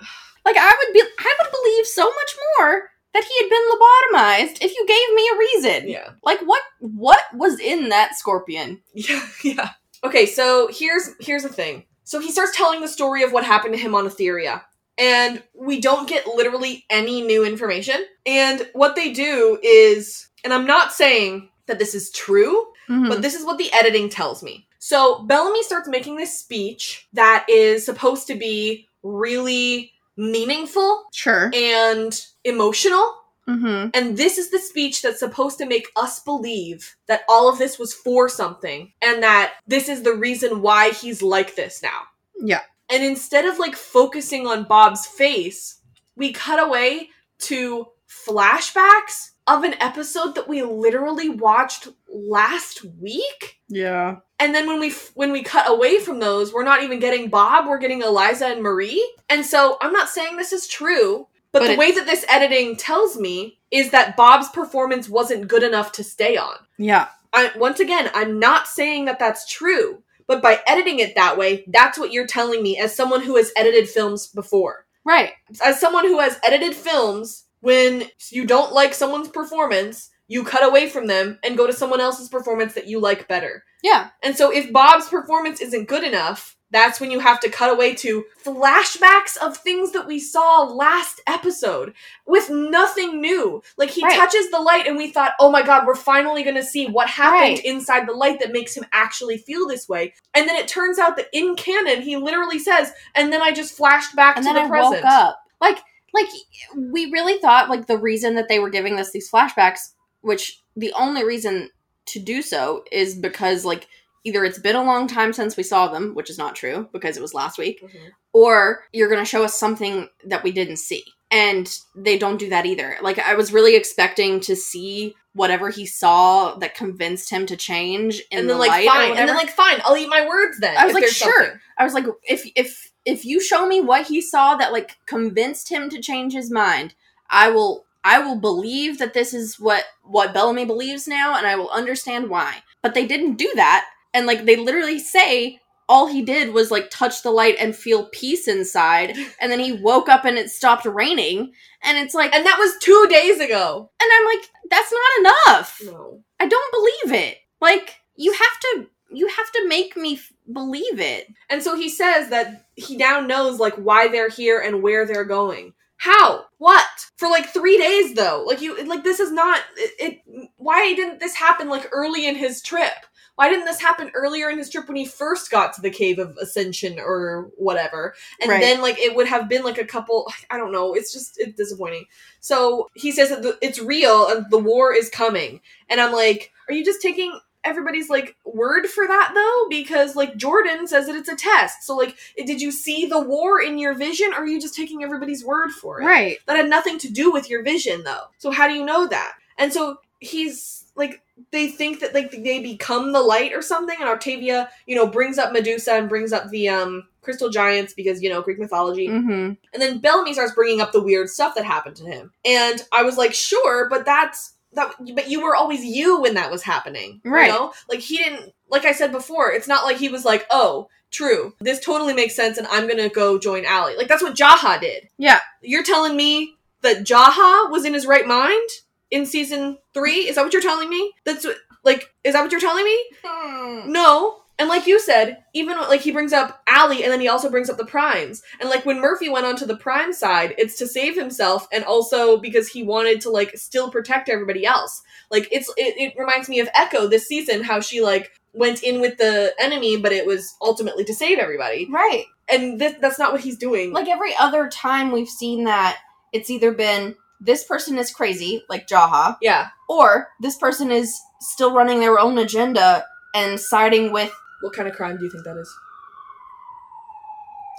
Like I would be I would believe so much more that he had been lobotomized if you gave me a reason. yeah. Like what what was in that scorpion? Yeah, yeah. Okay, so here's here's the thing. So he starts telling the story of what happened to him on Etheria. And we don't get literally any new information. And what they do is, and I'm not saying that this is true, Hmm. But this is what the editing tells me. So Bellamy starts making this speech that is supposed to be really meaningful sure. and emotional. Mm-hmm. And this is the speech that's supposed to make us believe that all of this was for something and that this is the reason why he's like this now. Yeah. And instead of like focusing on Bob's face, we cut away to flashbacks of an episode that we literally watched last week. Yeah. And then when we f- when we cut away from those, we're not even getting Bob, we're getting Eliza and Marie. And so I'm not saying this is true, but, But the way that this editing tells me is that Bob's performance wasn't good enough to stay on. Yeah. I once again, I'm not saying that that's true, but by editing it that way, that's what you're telling me as someone who has edited films before. Right. As someone who has edited films, when you don't like someone's performance, you cut away from them and go to someone else's performance that you like better. Yeah. And so if Bob's performance isn't good enough, that's when you have to cut away to flashbacks of things that we saw last episode with nothing new. Like he Right. touches the light and we thought, "Oh my god, we're finally going to see what happened Right. inside the light that makes him actually feel this way." And then it turns out that in canon he literally says, "And then I just flashed back and to then the I present." woke up. Like, like we really thought like the reason that they were giving us these flashbacks, which the only reason to do so is because like either it's been a long time since we saw them, which is not true because it was last week, Mhm. or you're going to show us something that we didn't see. And they don't do that either. Like I was really expecting to see whatever he saw that convinced him to change in And the then like light fine, and then like fine, I'll eat my words then. I was like, sure. something. I was like, if if if you show me what he saw that like convinced him to change his mind, I will I will believe that this is what what Bellamy believes now, and I will understand why. But they didn't do that, and like they literally say all he did was like touch the light and feel peace inside, and then he woke up and it stopped raining, and it's like, and, that was 2 days ago. And I'm like, that's not enough. No. I don't believe it. Like you have to you have to make me f- believe it. And so he says that he now knows like why they're here and where they're going. How? What? For like three days though. Like you like this is not it, it why didn't this happen like early in his trip? Why didn't this happen earlier in his trip when he first got to the cave of ascension or whatever? And Right. then like it would have been like a couple I don't know, it's just it's disappointing. So he says that the, it's real and the war is coming. And I'm like, are you just taking everybody's like word for that though because like jordan says that it's a test so like did you see the war in your vision or are you just taking everybody's word for it Right. that had nothing to do with your vision though so how do you know that and so he's like they think that like they become the light or something and octavia you know brings up medusa and brings up the um crystal giants because you know greek mythology Mm-hmm. and then Bellamy starts bringing up the weird stuff that happened to him. And I was like, sure, but that's that. But you were always you when that was happening, Right. You know, like he didn't. Like I said before, it's not like he was like, oh, true, this totally makes sense, and I'm gonna go join Allie. Like that's what Jaha did. Yeah. You're telling me that Jaha was in his right mind in season three? Is that what you're telling me? That's what. Like, is that what you're telling me? Hmm. No. And like you said, even like he brings up Allie and then he also brings up the primes. And like when Murphy went onto the prime side, it's to save himself and also because he wanted to like still protect everybody else. Like it's it, it reminds me of Echo this season, how she like went in with the enemy, but it was ultimately to save everybody. Right. And th- that's not what he's doing. Like every other time we've seen that, it's either been this person is crazy, like Jaha, yeah. or this person is still running their own agenda and siding with What kind of crime do you think that is?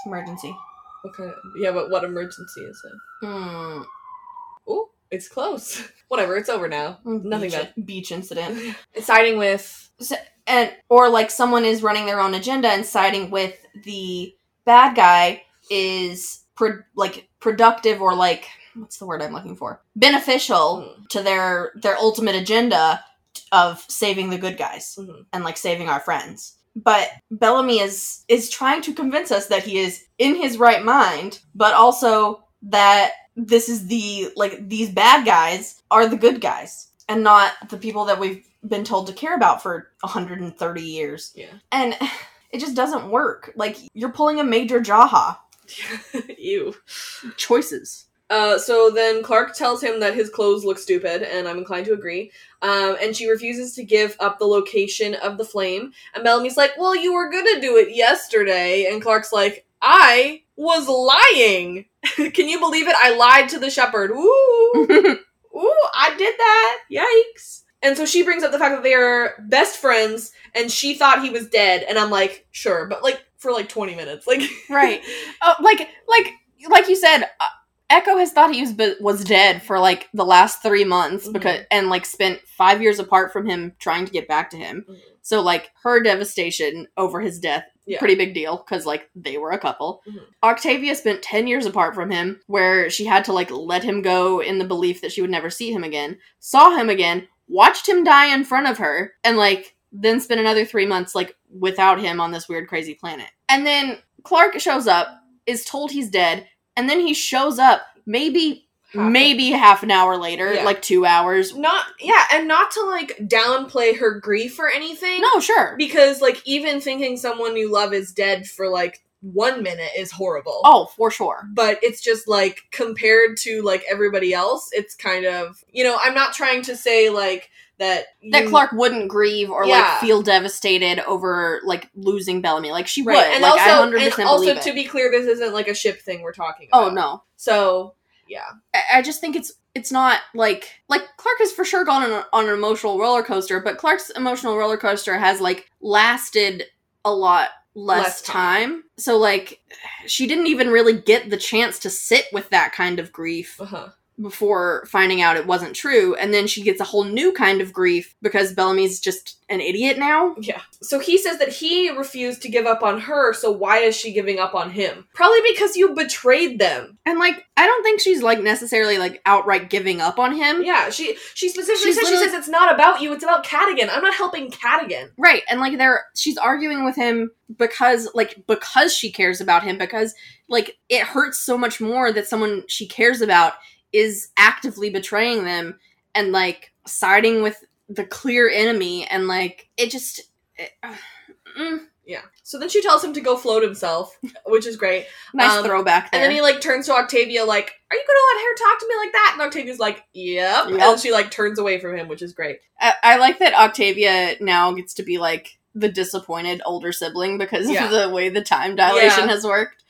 emergency. What kind of yeah? But what emergency is it? Hmm. Oh, it's close. Whatever, it's over now. Nothing beach, bad. beach incident. It's siding with and or like someone is running their own agenda and siding with the bad guy is pro- like productive or like what's the word I'm looking for beneficial Mm. to their their ultimate agenda of saving the good guys Mhm. and like saving our friends. But Bellamy is is trying to convince us that he is in his right mind, but also that this is the like these bad guys are the good guys and not the people that we've been told to care about for 130 years. Yeah. And it just doesn't work. Like you're pulling a major Jaha. Ew. Choices. Uh, so then Clarke tells him that his clothes look stupid, and I'm inclined to agree. Um, and she refuses to give up the location of the flame. And Bellamy's like, "Well, you were gonna do it yesterday." And Clarke's like, "I was lying. Can you believe it? I lied to the shepherd. Ooh, ooh, I did that. Yikes." And so she brings up the fact that they are best friends, and she thought he was dead. And I'm like, "Sure," but like for like 20 minutes, like Right. Oh, like like like you said, uh, Echo has thought he was was dead for like the last three months Mhm. because and like spent five years apart from him trying to get back to him. Mhm. So like her devastation over his death, Yeah. pretty big deal because like they were a couple. Mhm. Octavia spent ten years apart from him, where she had to like let him go in the belief that she would never see him again. Saw him again, watched him die in front of her, and like then spent another three months like without him on this weird crazy planet. And then Clarke shows up, is told he's dead, and then he shows up maybe Half- maybe half an hour later, Yeah. like two hours. not yeah and not to like downplay her grief or anything No, sure. because like even thinking someone you love is dead for like one minute is horrible Oh, for sure. but it's just like compared to like everybody else it's kind of you know i'm not trying to say like that That Clarke wouldn't grieve or Yeah. like feel devastated over like losing Bellamy. Like she right would. and like also and also to be clear this isn't like a ship thing we're talking about oh no. so yeah I- I just think it's it's not like like Clarke has for sure gone on, a, on an emotional roller coaster, but Clarke's emotional roller coaster has like lasted a lot less, Less time. time. So like she didn't even really get the chance to sit with that kind of grief uh-huh before finding out it wasn't true, and then she gets a whole new kind of grief because Bellamy's just an idiot now. Yeah. So he says that he refused to give up on her, so why is she giving up on him? Probably because you betrayed them. And like I don't think she's like necessarily like outright giving up on him. Yeah, she she specifically She's says she says it's not about you, it's about Cadogan. I'm not helping Cadogan. Right, and like they're she's arguing with him because like because she cares about him because like it hurts so much more that someone she cares about is actively betraying them and like siding with the clear enemy and like it just it, mm, Yeah. So then she tells him to go float himself, which is great. nice Um, throwback there. And then he like turns to Octavia like, "Are you going to let her talk to me like that?" And Octavia's like, "Yep." Yep. And she like turns away from him, which is great. I, I like that Octavia now gets to be like the disappointed older sibling because Yeah. of the way the time dilation Yeah. has worked.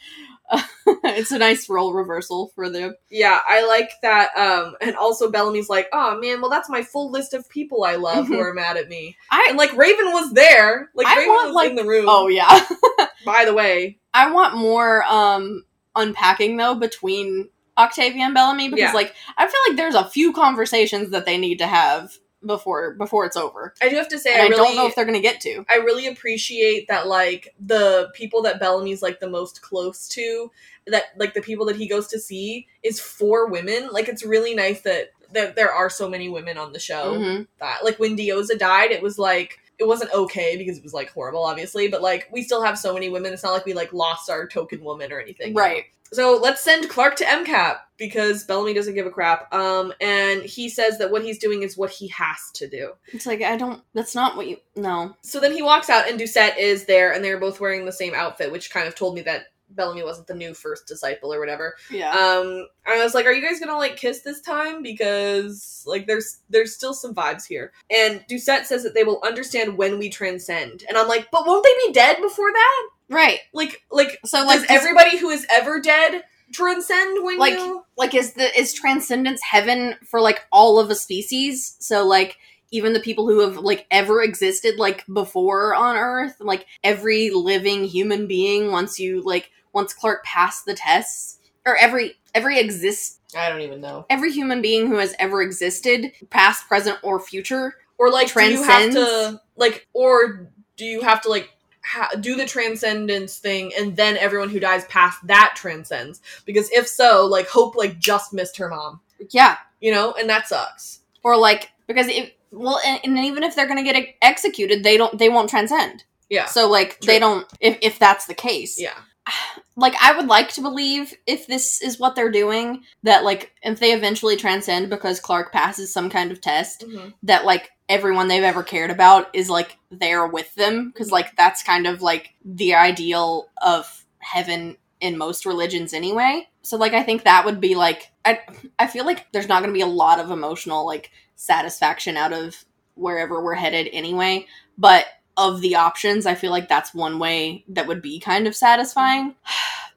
it's a nice role reversal for them. Yeah, I like that. Um, and also Bellamy's like, "Oh man, well that's my full list of people I love who are mad at me." I And like Raven was there, like I Raven want, was like- in the room. oh yeah by the way, I want more um unpacking though between Octavia and Bellamy because Yeah. like I feel like there's a few conversations that they need to have before before it's over. I do have to say, I, I, really, don't know if they're gonna get to. I really appreciate that like the people that Bellamy's like the most close to, that like the people that he goes to see is for women. Like it's really nice that that there are so many women on the show. Mhm. That like when Diyoza died, it was like it wasn't okay because it was like horrible, obviously, but like we still have so many women. It's not like we like lost our token woman or anything? Right. So let's send Clarke to MCAP. because Bellamy doesn't give a crap. Um, and he says that what he's doing is what he has to do. It's like I don't. That's not what you. No. So then he walks out, and Doucette is there, and they're both wearing the same outfit, which kind of told me that Bellamy wasn't the new first disciple or whatever. Yeah. Um, I was like, "Are you guys gonna like kiss this time?" Because like, there's there's still some vibes here. And Doucette says that they will understand when we transcend, and I'm like, "But won't they be dead before that?" right. Like, like, So like does- everybody who is ever dead transcend when Like- you? like is the is transcendence heaven for like all of a species so like even the people who have like ever existed like before on earth like every living human being once you like once clarke passed the tests or every every exist I don't even know. every human being who has ever existed past present or future Or like, do you have to like, or do you have to like? Ha- do the transcendence thing and then everyone who dies past that transcends? Because if so like hope like just missed her mom. Yeah. You know? And that sucks. Or like because if well and, and even if they're gonna get e- executed they don't they won't transcend. Yeah. So like they don't if, if that's the case. Yeah like I would like to believe if this is what they're doing that like if they eventually transcend because Clarke passes some kind of test mm-hmm. that like everyone they've ever cared about is like there with them. Because mm-hmm. like that's kind of like the ideal of heaven in most religions anyway. So like I think that would be like I I feel like there's not going to be a lot of emotional like satisfaction out of wherever we're headed anyway. But of the options, I feel like that's one way that would be kind of satisfying.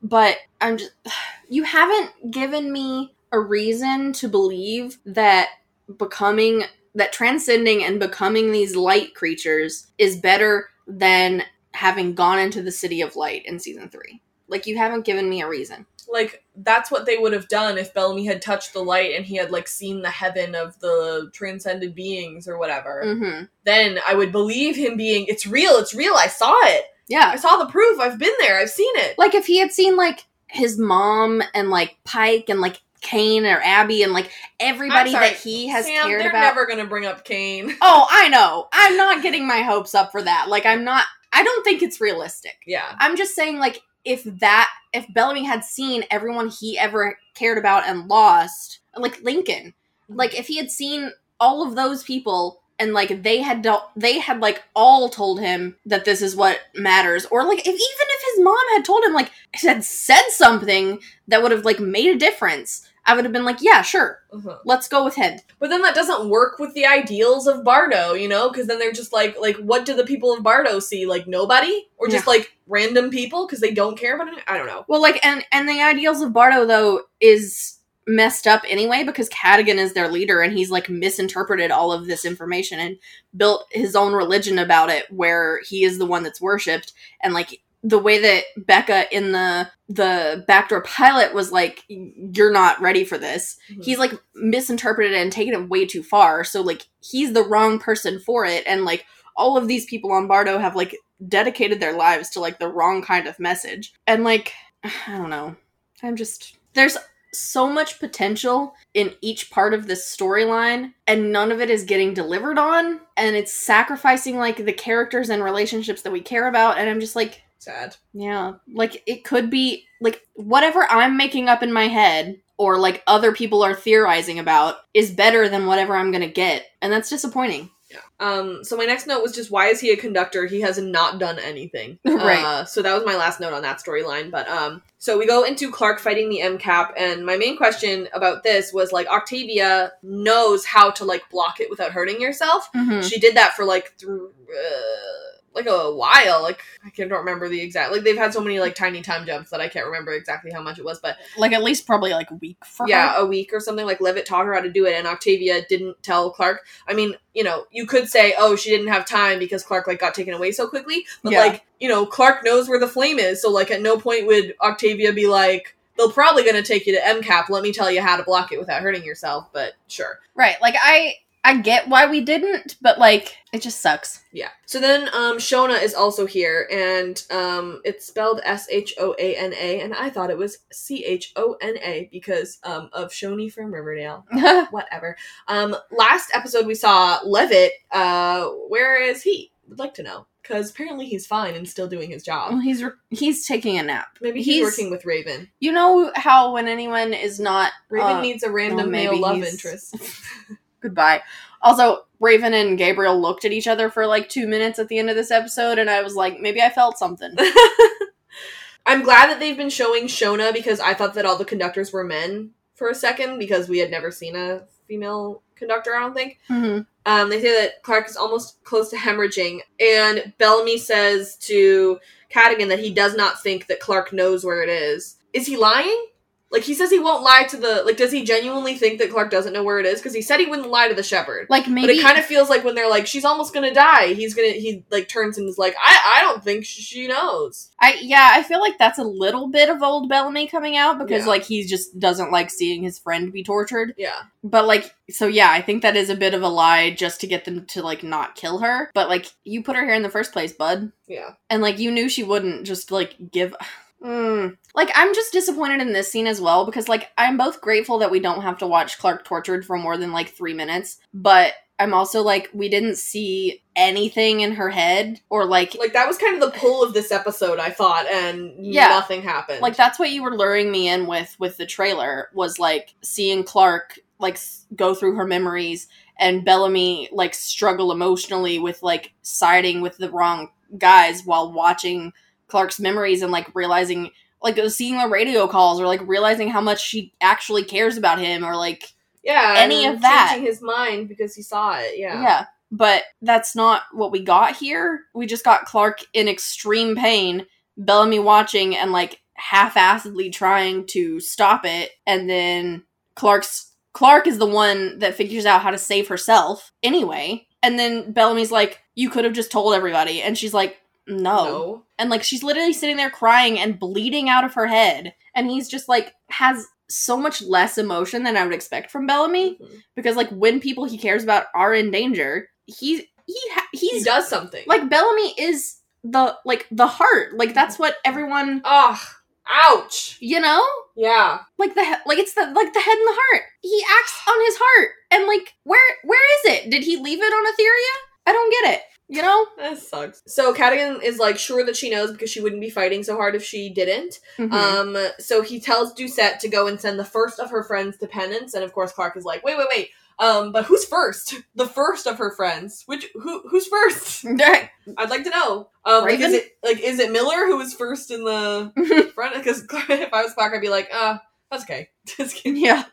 But I'm just, you haven't given me a reason to believe that becoming, that transcending and becoming these light creatures is better than having gone into the city of light in season three. Like, you haven't given me a reason. Like that's what they would have done if Bellamy had touched the light and he had like seen the heaven of the transcended beings or whatever. Mm-hmm. Then I would believe him being it's real, it's real. I saw it. Yeah. I saw the proof. I've been there. I've seen it. like if he had seen like his mom and like Pike and like Kane or Abby and like everybody sorry, that he has Sam, cared they're about. never gonna bring up Kane. Oh, I know. I'm not getting my hopes up for that. Like I'm not I don't think it's realistic. Yeah. I'm just saying like if that if Bellamy had seen everyone he ever cared about and lost, like Lincoln, like if he had seen all of those people and like they had they had like all told him that this is what matters or like if even if his mom had told him like had said something that would have like made a difference, I would have been like, yeah, sure. Uh-huh. Let's go with him. But then that doesn't work with the ideals of Bardo, you know? Because then they're just like, like, what do the people of Bardo see? Like nobody, or just like random people because they don't care about it. I don't know. Well, like, and and the ideals of Bardo though is messed up anyway because Cadogan is their leader and he's like misinterpreted all of this information and built his own religion about it where he is the one that's worshipped and like the way that Becca in the the backdoor pilot was like you're not ready for this. Mhm. He's like misinterpreted and taken it way too far. So like he's the wrong person for it and like all of these people on Bardo have like dedicated their lives to like the wrong kind of message. And like I don't know. I'm just there's so much potential in each part of this storyline and none of it is getting delivered on and it's sacrificing like the characters and relationships that we care about and I'm just like Sad. yeah, like it could be like whatever I'm making up in my head or like other people are theorizing about is better than whatever I'm going to get and that's disappointing. Yeah. Um. So my next note was just why is he a conductor? He has not done anything. Right. Uh, so that was my last note on that storyline. But um. So we go into Clarke fighting the MCAP, and my main question about this was like Octavia knows how to like block it without hurting yourself. Mhm. She did that for like through. Uh, like a while, like I can't remember the exact. Like they've had so many like tiny time jumps that I can't remember exactly how much it was, but Like at least probably like a week for yeah, her. a week or something. Like Levitt taught her how to do it, and Octavia didn't tell Clarke. I mean, you know, you could say, oh, she didn't have time because Clarke like got taken away so quickly, but Yeah. like, you know, Clarke knows where the flame is, so like, at no point would Octavia be like, they're probably gonna take you to MCAP. Let me tell you how to block it without hurting yourself. But sure, Right. Like I I get why we didn't, but like it just sucks. yeah. So then, um, Shona is also here, and um, it's spelled S H O A N A, and I thought it was C H O N A because um of Choni from Riverdale. whatever. Um, last episode we saw Levitt. Uh, where is he? would like to know because apparently he's fine and still doing his job. Well, he's re- he's taking a nap. Maybe he's, he's- working with Raven. You know how when anyone is not Raven uh, needs a random maybe male love he's- interest. goodbye. Also, Raven and Gabriel looked at each other for like two minutes at the end of this episode, and I was like, maybe I felt something. I'm glad that they've been showing Shona because I thought that all the conductors were men for a second because we had never seen a female conductor, I don't think. Mhm. Um, they say that Clarke is almost close to hemorrhaging, and Bellamy says to Cadogan that he does not think that Clarke knows where it is. Is he lying? Like he says he won't lie to the like. Does he genuinely think that Clarke doesn't know where it is? Because he said he wouldn't lie to the shepherd. Like maybe, But it kind of feels like when they're like, she's almost gonna die. He's gonna he like turns and is like, I I don't think she knows. I yeah, I feel like that's a little bit of old Bellamy coming out because Yeah. like he just doesn't like seeing his friend be tortured. Yeah, But like so yeah, I think that is a bit of a lie just to get them to like not kill her. But like you put her here in the first place, bud. yeah. And like you knew she wouldn't just like give Mm. Like I'm just disappointed in this scene as well because like I'm both grateful that we don't have to watch Clarke tortured for more than like 3 minutes, but I'm also like we didn't see anything in her head or like Like that was kind of the pull of this episode, I thought, and Yeah. nothing happened. like that's what you were luring me in with with the trailer was like seeing Clarke like go through her memories and Bellamy like struggle emotionally with like siding with the wrong guys while watching Clarke's memories and like realizing like seeing the radio calls or like realizing how much she actually cares about him or like yeah, any of that. changing his mind because he saw it. Yeah, yeah. But that's not what we got here. We just got Clarke in extreme pain, Bellamy watching and like half-assedly trying to stop it, and then Clarke's Clarke is the one that figures out how to save herself anyway. And then Bellamy's like, "You could have just told everybody," and she's like, "No." no. And like she's literally sitting there crying and bleeding out of her head, and he's just like has so much less emotion than I would expect from Bellamy Mhm. because like when people he cares about are in danger, he he ha- He does something. like Bellamy is the like the heart. Like that's what everyone ugh, ouch. you know Yeah, like the he- like it's the like the head and the heart. He acts on his heart, and like where where is it? Did he leave it on Etheria? I don't get it. You know? that sucks. So Cadogan is like sure that she knows because she wouldn't be fighting so hard if she didn't. Mhm. Um, so he tells Doucette to go and send the first of her friends to penance, and of course Clarke is like, wait, wait, wait. Um, but who's first? The first of her friends. Which who who's first? I'd like to know. Um, like, is it like is it Miller who was first in the front? Because if I was Clarke, I'd be like, uh, that's okay. Yeah.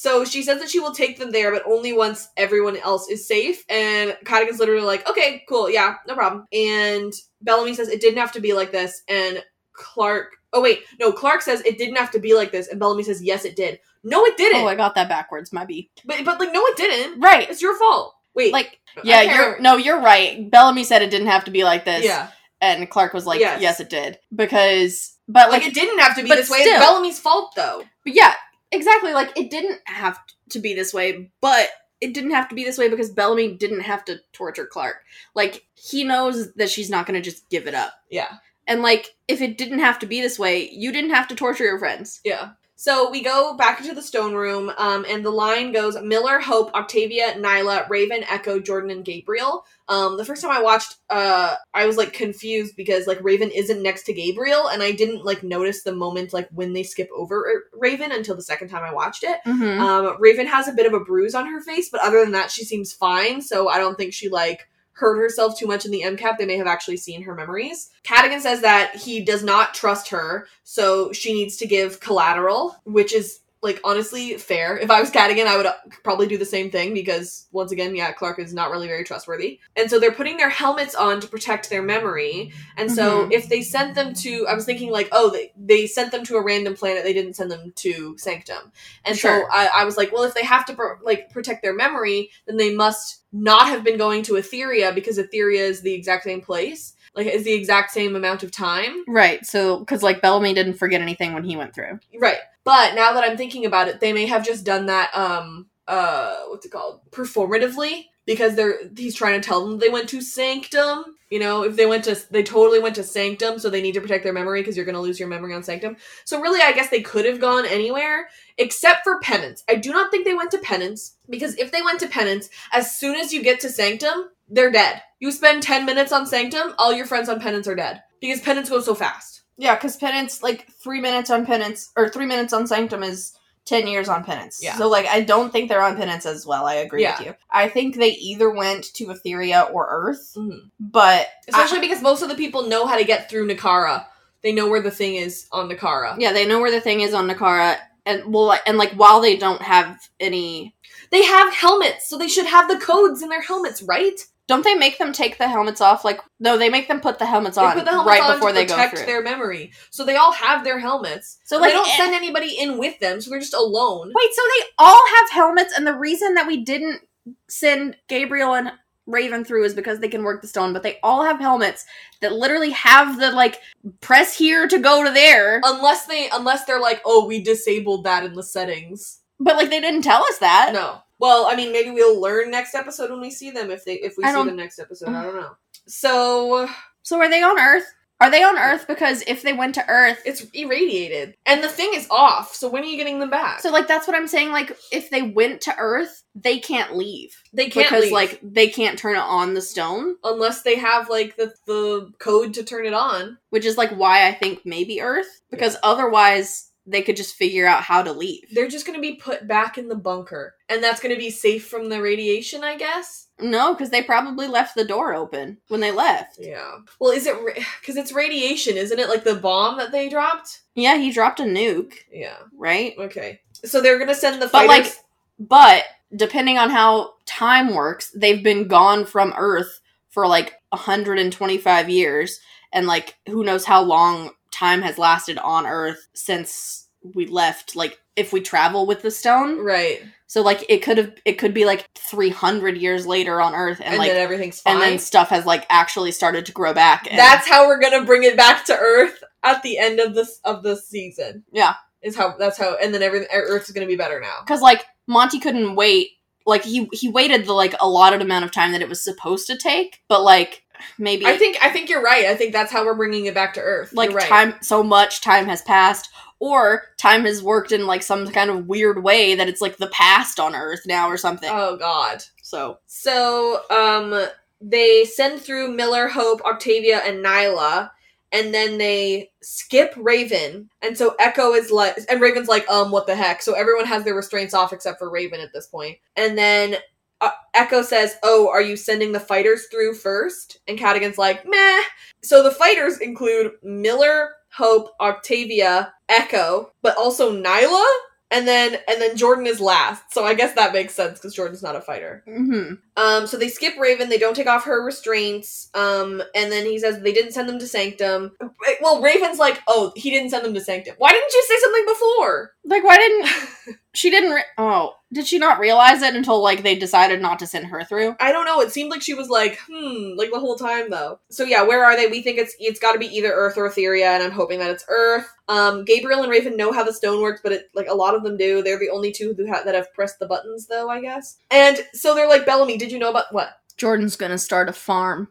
So she says that she will take them there, but only once everyone else is safe. And Cadogan's literally like, okay, cool, yeah, no problem. And Bellamy says it didn't have to be like this. And Clarke, oh wait, no, Clarke says it didn't have to be like this. And Bellamy says, yes, it did. No, it didn't. Oh, I got that backwards. My B. but but like, no, it didn't. Right. It's your fault. Wait, Like yeah, you're no, you're right. Bellamy said it didn't have to be like this. yeah, And Clarke was like, Yes. yes, it did. Because but like, like, it didn't have to be this way. It's. Bellamy's fault, though. but yeah, exactly. Like it didn't have to be this way, but it didn't have to be this way because Bellamy didn't have to torture Clarke. Like he knows that she's not going to just give it up. Yeah. And like if it didn't have to be this way, you didn't have to torture your friends. Yeah. So we go back into the stone room, um, and the line goes Miller, Hope, Octavia, Niylah, Raven, Echo, Jordan, and Gabriel. Um, the first time I watched, uh, I was like confused because like Raven isn't next to Gabriel, and I didn't like notice the moment like when they skip over uh, Raven until the second time I watched it. Mm-hmm. Um, Raven has a bit of a bruise on her face, but other than that, she seems fine. So I don't think she like hurt herself too much in the MCAP. They may have actually seen her memories. Cadogan says that he does not trust her, so she needs to give collateral, which is like honestly fair. If I was Cadogan, I would uh, probably do the same thing because once again, yeah, Clarke is not really very trustworthy. And so they're putting their helmets on to protect their memory. And so Mhm. if they sent them to I was thinking like, oh, they, they sent them to a random planet, they didn't send them to Sanctum. And so I, I was like, well, if they have to pro- like protect their memory, then they must not have been going to Etheria because Etheria is the exact same place, like is the exact same amount of time. Right. So because like Bellamy didn't forget anything when he went through. Right. But now that I'm thinking about it, they may have just done that. Um. Uh. What's it called? Performatively. Because they're he's trying to tell them they went to Sanctum. You know, if they went to they totally went to Sanctum, so they need to protect their memory because you're going to lose your memory on Sanctum. So really, I guess they could have gone anywhere except for Penance. I do not think they went to Penance because if they went to Penance, as soon as you get to Sanctum, they're dead. You spend 10 minutes on Sanctum, all your friends on Penance are dead. Because Penance goes so fast. Yeah, because penance, like three minutes on penance, or three minutes on sanctum is ten years on penance. Yeah. So like, I don't think they're on penance as well. I agree Yeah. with you. I think they either went to Etheria or Earth, Mhm. but Especially because most of the people know how to get through Nakara. They know where the thing is on Nakara. yeah, they know where the thing is on Nakara, and well, and like while they don't have any, They have helmets, so they should have the codes in their helmets, right? Don't they make them take the helmets off? Like, no, they make them put the helmets They on put the helmets right on before to they go protect through. their memory. So they all have their helmets. so like, they don't eh, send anybody in with them, so they're just alone. Wait, so they all have helmets, and the reason that we didn't send Gabriel and Raven through is because they can work the stone, but they all have helmets that literally have the like press here to go to there. Unless they unless they're like, oh, we disabled that in the settings. But like they didn't tell us that. No. Well, I mean, maybe we'll learn next episode when we see them. If they if we I see them next episode, I don't know. So So are they on Earth? Are they on Earth? Because if they went to Earth, it's irradiated, and the thing is off. So when are you getting them back? so like that's what I'm saying. Like if they went to Earth, they can't leave they can't because leave, like they can't turn it on the stone, unless they have like the the code to turn it on. which is like why I think maybe Earth because otherwise they could just figure out how to leave. They're just going to be put back in the bunker, and that's going to be safe from the radiation, I guess. No, because they probably left the door open when they left. Yeah. Well, is it because it's radiation, isn't it? Like the bomb that they dropped. Yeah, he dropped a nuke, Yeah. right? Okay. So they're gonna send the But like, but depending on how time works, they've been gone from Earth for like 125 years, and like who knows how long time has lasted on Earth since we left. Like, if we travel with the stone, right. so like it could have, it could be like 300 years later on Earth, and, And, like, then everything's fine. and then stuff has like actually started to grow back. And, That's how we're gonna bring it back to Earth at the end of this of the season. Yeah. Is how that's how, and then everything er, Earth is gonna be better now. because like Monty couldn't wait. Like he he waited the like allotted amount of time that it was supposed to take, but like maybe I think I think you're right. I think that's how we're bringing it back to Earth. like right. time so much time has passed or time has worked in like some kind of weird way that it's like the past on earth now or something Oh God. so So, um, they send through Miller, Hope, Octavia, and Niylah, and then they skip Raven. And so Echo is like, and Raven's like, um, what the heck? So everyone has their restraints off except for Raven at this point. And then uh, Echo says, "Oh, are you sending the fighters through first? And Cadogan's like, "Meh." So the fighters include Miller, Hope, Octavia, Echo, but also Niylah. And then and then Jordan is last. So I guess that makes sense because Jordan's not a fighter. hmm Um, so they skip Raven. They don't take off her restraints. Um, and then he says they didn't send them to Sanctum. Well, Raven's like, oh, he didn't send them to Sanctum. Why didn't you say something before? like why didn't she didn't re- oh did she not realize it until like they decided not to send her through I don't know. It seemed like she was like, hmm, like the whole time though. So yeah, where are they? We think it's it's got to be either Earth or Etherea, and I'm hoping that it's Earth. Um, Gabriel and Raven know how the stone works, but it like a lot of them do. They're the only two who ha- that have pressed the buttons, though, I guess. And so they're like, Bellamy, did you know about what? jordan's gonna start a farm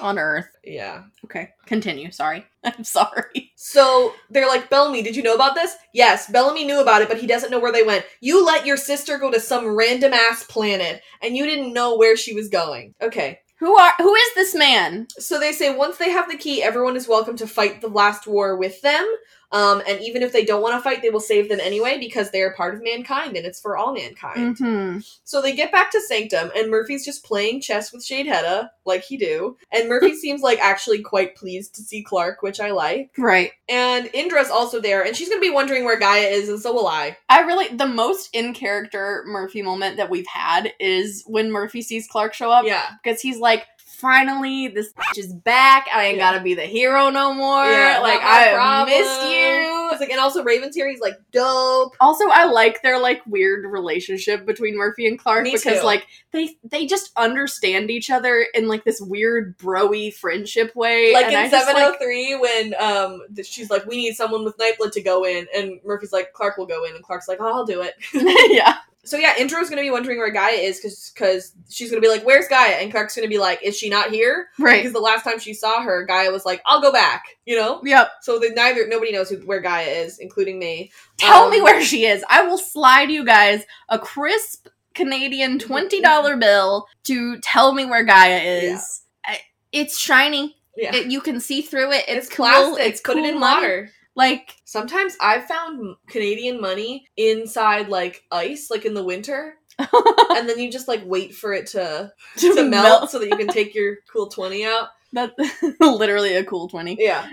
on earth Yeah. okay continue sorry i'm sorry So they're like, Bellamy, did you know about this? Yes, Bellamy knew about it, but he doesn't know where they went. You let your sister go to some random ass planet, and you didn't know where she was going. Okay. who are who is this man So they say once they have the key, everyone is welcome to fight the last war with them. Um, and even if they don't want to fight, they will save them anyway because they are part of mankind and it's for all mankind. mm-hmm. So they get back to Sanctum, and Murphy's just playing chess with Sheidheda, like he do. And Murphy seems like actually quite pleased to see Clarke, which I like. right And Indra's also there, and she's gonna be wondering where Gaia is, and so will I. I really the most in character Murphy moment that we've had is when Murphy sees Clarke show up Yeah. because he's like, finally this bitch is back. I ain't Yeah. gotta be the hero no more. Yeah, like I problem. missed you. It's like, and also Raven's here. He's like, dope. Also, I like their like weird relationship between Murphy and Clarke Me because too. like they they just understand each other in like this weird broy friendship way. Like and in just, like- 703, when um she's like, we need someone with night blood to go in, and Murphy's like, Clarke will go in, and Clarke's like, oh, I'll do it. yeah. So yeah, Indra is gonna be wondering where Gaia is, because because she's gonna be like, where's Gaia? And Kirk's gonna be like, is she not here? Right. Because the last time she saw her, Gaia was like, I'll go back. You know. Yep. So that neither nobody knows who, where Gaia is, including me. Tell Um, me where she is. I will slide you guys a crisp Canadian $20 bill to tell me where Gaia is. I- It's shiny. Yeah. It, you can see through it. It's, it's cool. plastic. It's Put it in money. water. Like, Sometimes I've found Canadian money inside like ice, like in the winter, and then you just like wait for it to to, to melt, so that you can take your cool twenty out. That's literally a cool 20. Yeah.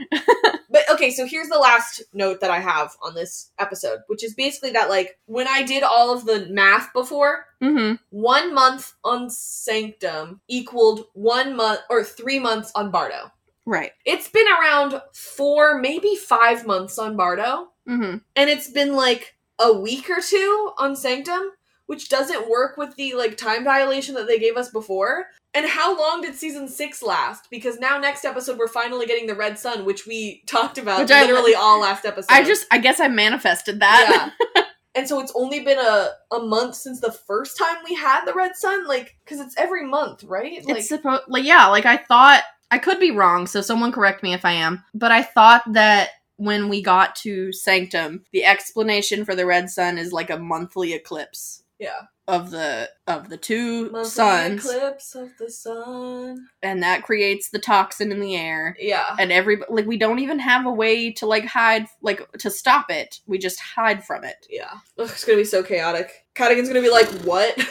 but okay, so here's the last note that I have on this episode, which is basically that like when I did all of the math before, Mm-hmm. one month on Sanctum equaled one month or three months on Bardo. Right. It's been around four, maybe five months on Bardo. Mm-hmm. and it's been like a week or two on Sanctum, which doesn't work with the like time dilation that they gave us before. And how long did season six last? Because now next episode we're finally getting the Red Sun, which we talked about Which I- literally all last episode. I just, I guess I manifested that. yeah. And so it's only been a, a month since the first time we had the Red Sun, like because it's every month, right? Like it's supposed, like, yeah, like I thought, I could be wrong, so someone correct me if I am, but I thought that when we got to Sanctum, the explanation for the red sun is like a monthly eclipse yeah, of the of the two Monthly suns, eclipse of the sun. and that creates the toxin in the air. Yeah, And every like we don't even have a way to like hide like to stop it. We just hide from it. yeah. Ugh, it's gonna be so chaotic. Cadogan's gonna be like, "What?"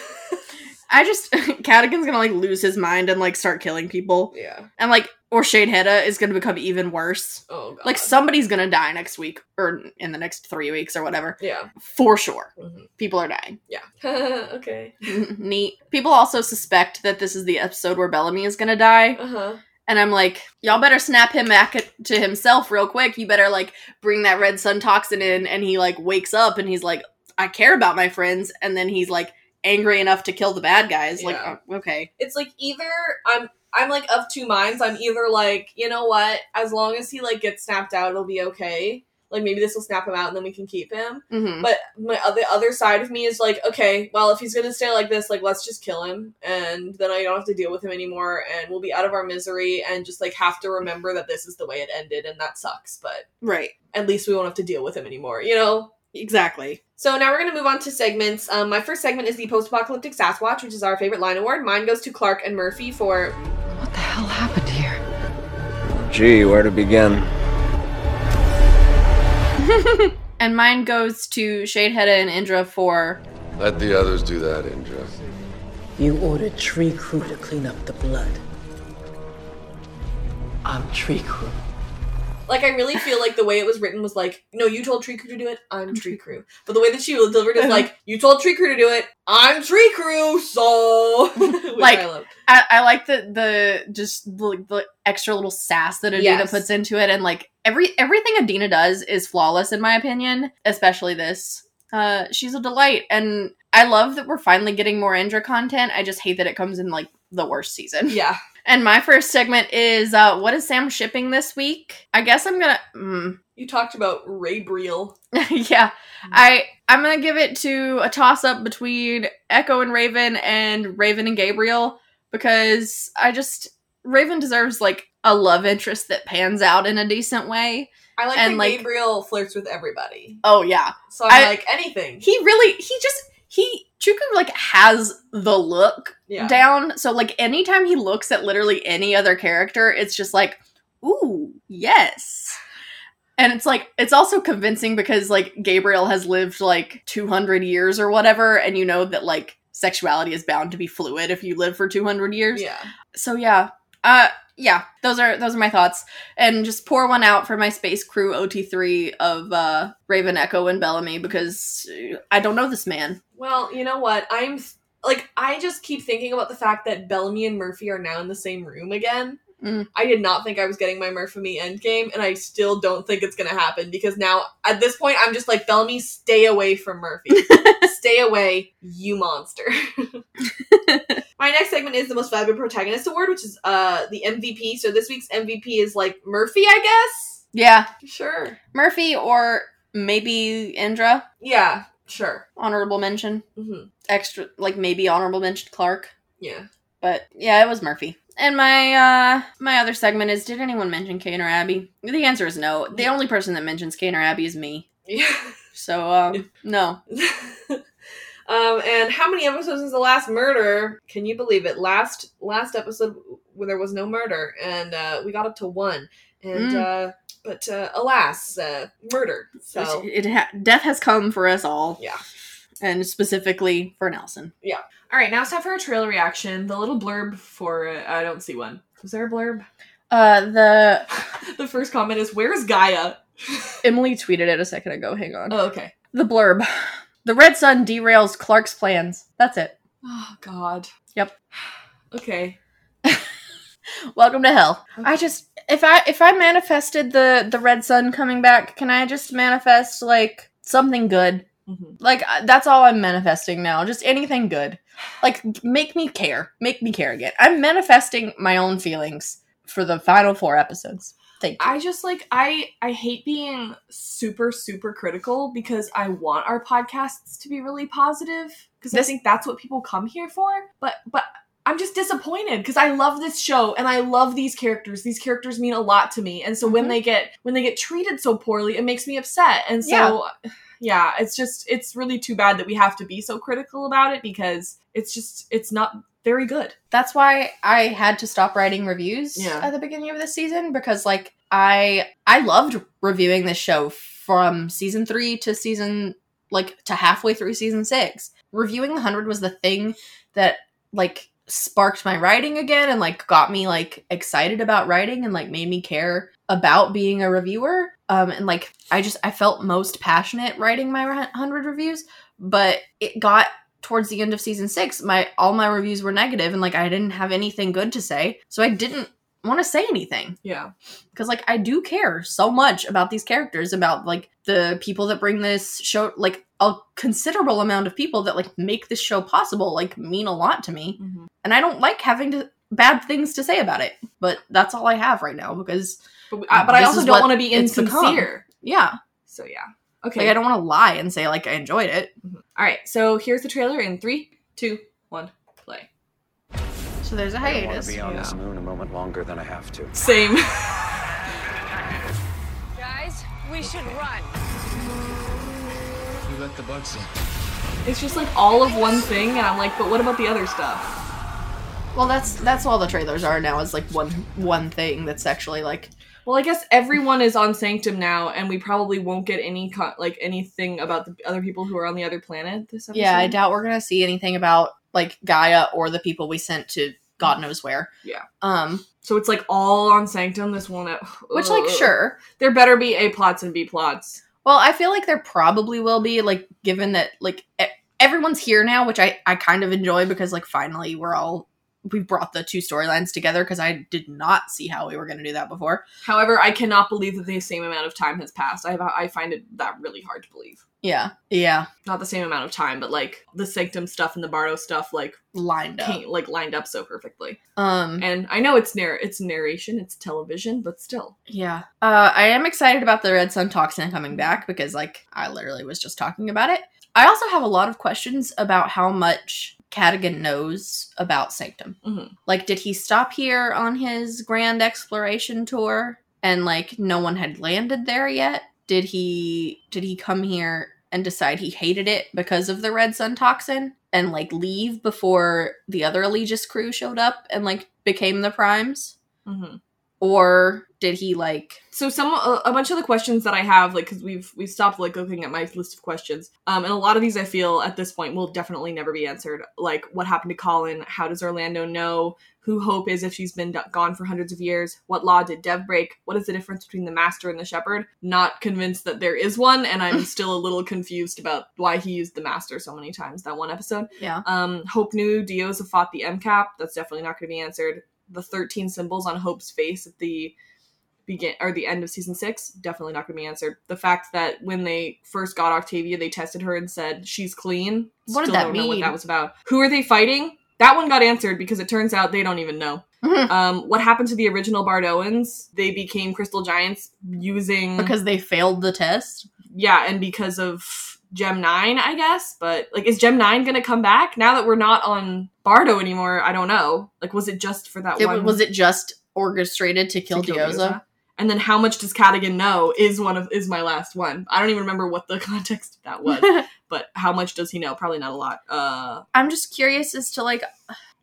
I just Cadogan's gonna like lose his mind and like start killing people. yeah. And like or Sheidheda is gonna become even worse. Oh god. Like somebody's gonna die next week or in the next three weeks or whatever. Yeah. For sure. Mhm. People are dying. Yeah. okay. Neat. People also suspect that this is the episode where Bellamy is gonna die. Uh huh. And I'm like, y'all better snap him back to himself real quick. You better like bring that red sun toxin in and he like wakes up and he's like, I care about my friends. And then he's like angry enough to kill the bad guys. Like, Yeah. oh, okay. It's like either I'm I'm like of two minds. I'm either like, you know what, as long as he like gets snapped out, it'll be okay. Like maybe this will snap him out and then we can keep him. hmm But my other other side of me is like, okay, well if he's gonna stay like this, like let's just kill him and then I don't have to deal with him anymore and we'll be out of our misery and just like have to remember that this is the way it ended and that sucks, but Right. at least we won't have to deal with him anymore, you know? Exactly. So now we're going to move on to segments. Um, my first segment is the post-apocalyptic Sasquatch, which is our favorite line award. Mine goes to Clarke and Murphy for What the hell happened here? Gee, where to begin? And mine goes to Sheidheda and Indra for Let the others do that, Indra. You ordered Trikru to clean up the blood. I'm Trikru. Like I really feel like the way it was written was like, no, you told Trikru to do it, I'm Trikru. But the way that she delivered is like, you told Trikru to do it, I'm Trikru, so Like, I. I, I like the the just the, the extra little sass that Adina Yes. puts into it, and like every everything Adina does is flawless in my opinion, especially this. Uh, she's a delight, and I love that we're finally getting more Indra content. I just hate that it comes in like the worst season. Yeah. And my first segment is uh, what is Sam shipping this week? I guess I'm gonna. Mm, You talked about Ray Breel. yeah, I I'm gonna give it to a toss up between Echo and Raven and Raven and Gabriel because I just Raven deserves like a love interest that pans out in a decent way. I like And, that like- Gabriel flirts with everybody. Oh yeah, So I'm I- like, anything. he really he just he Chuku like has the look Yeah. down. So like anytime he looks at literally any other character, it's just like, ooh, yes. And it's like it's also convincing because like Gabriel has lived like 200 years or whatever and you know that like sexuality is bound to be fluid if you live for 200 years. Yeah. So yeah. Uh yeah, those are those are my thoughts. And just pour one out for my space crew OT3 of uh Raven Echo and Bellamy because I don't know this man. Well, you know what? I'm like, I just keep thinking about the fact that Bellamy and Murphy are now in the same room again. Mm. I did not think I was getting my Murphy endgame, and I still don't think it's gonna happen because now at this point I'm just like Bellamy, stay away from Murphy, stay away, you monster. my next segment is the most valuable protagonist award, which is uh the MVP. So this week's MVP is like Murphy, I guess. Yeah, Sure. Murphy or maybe Indra. Yeah. Sure. Honorable mention. hmm Extra, like maybe honorable mention Clarke. Yeah. But yeah, it was Murphy. And my uh my other segment is did anyone mention Kane or Abby? The answer is no. The only person that mentions Kane or Abby is me. Yeah. So um no. Um, and how many episodes is the last murder? Can you believe it? Last last episode when there was no murder, and uh, we got up to one. And Mm. uh, but uh, alas, uh, murder. So it ha- death has come for us all. Yeah. and specifically for Nelson. Yeah. All right, now it's time for a trailer reaction. The little blurb for uh, I don't see one. Was there a blurb? Uh, the the first comment is "Where's Gaia?" Emily tweeted it a second ago. Hang on. Oh, okay. The blurb: The red sun derails Clarke's plans. That's it. Oh God. Yep. Okay. Welcome to hell. I just if I if I manifested the the red sun coming back, can I just manifest like something good? Mhm. Like uh, that's all I'm manifesting now. Just anything good. Like make me care. Make me care again. I'm manifesting my own feelings for the final four episodes. Thank you. I just like I I hate being super super critical because I want our podcasts to be really positive because I think that's what people come here for. But but I'm just disappointed because I love this show and I love these characters. These characters mean a lot to me, and so when Mhm. they get when they get treated so poorly, it makes me upset. And so yeah, it's just it's really too bad that we have to be so critical about it because it's just it's not very good. that's why I had to stop writing reviews Yeah. at the beginning of this season because like I I loved reviewing this show from season 3 to season like to halfway through season 6. Reviewing the 100 was the thing that like sparked my writing again and like got me like excited about writing and like made me care about being a reviewer. Um and like I just I felt most passionate writing my 100 reviews, but it got towards the end of season six, my all my reviews were negative, and like I didn't have anything good to say, so I didn't want to say anything Yeah. because like I do care so much about these characters, about like the people that bring this show, like a considerable amount of people that like make this show possible, like mean a lot to me, mm-hmm. and I don't like having to bad things to say about it, but that's all I have right now because But, I, but I also don't want to be insincere. yeah, So yeah. Okay. like I don't want to lie and say like I enjoyed it. Mm-hmm. All right, so here's the trailer in three, two, one, play. So there's a I don't want hiatus. to be on Yeah. this moon a moment longer than I have to. Same. Guys, we should run. You let the bugs in. it's just like all of one thing, and I'm like, but what about the other stuff? Well, that's that's all the trailers are now is like one one thing that's actually like Well, I guess everyone is on Sanctum now, and we probably won't get any co- like anything about the other people who are on the other planet this episode. yeah. I doubt we're gonna see anything about like Gaia or the people we sent to God knows where. Yeah. Um. So it's like all on Sanctum. This one, ep- Which like sure. there better be a plots and b plots. Well, I feel like there probably will be like given that like e- everyone's here now, which I I kind of enjoy because like finally we're all we brought the two storylines together because I did not see how we were gonna do that before. However, I cannot believe that the same amount of time has passed. I I find it that really hard to believe. Yeah. Yeah. Not the same amount of time, but like the Sanctum stuff and the Bardo stuff, like Lined up. came, like lined up so perfectly. Um. And I know it's narr- it's narration, it's television, but still. Yeah. Uh, I am excited about the Red Sun Toxin coming back because, like, I literally was just talking about it. I also have a lot of questions about how much Cadogan knows about Sanctum. Mhm. Like, did he stop here on his grand exploration tour and, like, no one had landed there yet? Did he did he come here and decide he hated it because of the Red Sun Toxin and like leave before the other Allegis crew showed up and like became the primes? Mm-hmm. Or did he like so some a, a bunch of the questions that I have, like, because we've we've stopped like looking at my list of questions, um, and a lot of these I feel at this point will definitely never be answered. Like, what happened to Colin? How does Orlando know who Hope is if she's been d- gone for hundreds of years? What law did Dev break? What is the difference between the Master and the Shepherd? Not convinced that there is one, and I'm still a little confused about why he used the Master so many times that one episode. yeah Um, Hope knew Diyoza fought the MCAP. That's definitely not going to be answered. The 13 symbols on Hope's face at the begin or the end of season six definitely not going to be answered. The fact that when they first got Octavia, they tested her and said she's clean. What did that don't know what that was about. Who are they fighting? That one got answered because it turns out they don't even know. um, what happened to the original Bardoans? They became crystal giants using because they failed the test yeah, and because of Gem 9, I guess. But, like, is Gem 9 gonna come back? Now that we're not on Bardo anymore, I don't know. Like, was it just for that it, one? was it just orchestrated to to kill, Diyoza? and then how much does Cadogan know is one of is my last one. I don't even remember what the context of that was, but how much does he know? Probably not a lot. Uh, I'm just curious as to like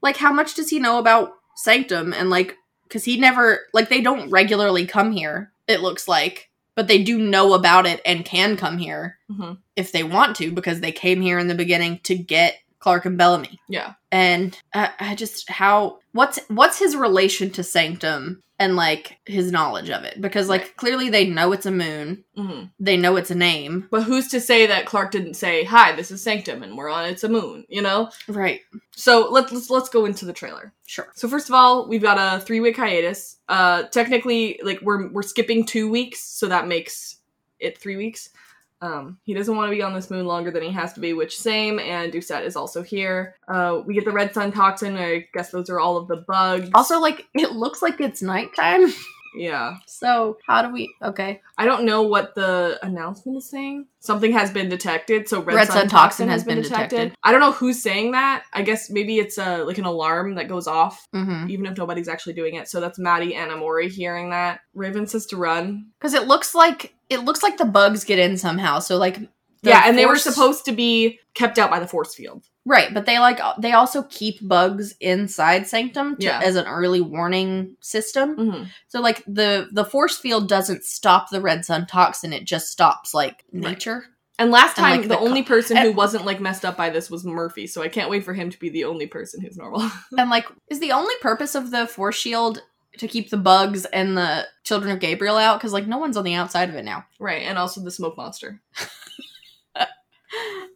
like how much does he know about Sanctum and like cuz he never like they don't regularly come here. It looks like, but they do know about it and can come here mhm. if they want to because they came here in the beginning to get Clarke and Bellamy. Yeah, And I, I just how what's what's his relation to Sanctum and like his knowledge of it because like Right. clearly they know it's a moon. hmm They know it's a name. but who's to say that Clarke didn't say, "Hi, this is Sanctum, and we're on It's a Moon"? You know. Right. So let's let's, let's go into the trailer. Sure. So first of all, we've got a three week hiatus. Uh, technically, like we're we're skipping two weeks, so that makes it three weeks. Um, he doesn't want to be on this moon longer than he has to be, which same. And Doucette is also here. Uh, we get the red sun toxin. I guess those are all of the bugs. Also like it looks like it's nighttime. yeah. So how do we okay. I don't know what the announcement is saying. Something has been detected, so red, Red sun, sun toxin, has been been detected. detected. I don't know who's saying that. I guess maybe it's a like an alarm that goes off Mhm. even if nobody's actually doing it. So that's Madi and Emori hearing that. Raven says to run. Cuz it looks like it looks like the bugs get in somehow. So like yeah, and they were supposed to be kept out by the force field. Right, but they like they also keep bugs inside Sanctum to, Yeah. as an early warning system. Mm-hmm. So like the the force field doesn't stop the red sun toxin; it just stops like Right. nature. And last And, time, like, the, the co- only person who and- wasn't like messed up by this was Murphy. So I can't wait for him to be the only person who's normal. And like, is the only purpose of the force shield to keep the bugs and the children of Gabriel out? Because like no one's on the outside of it now. right, and also the smoke monster.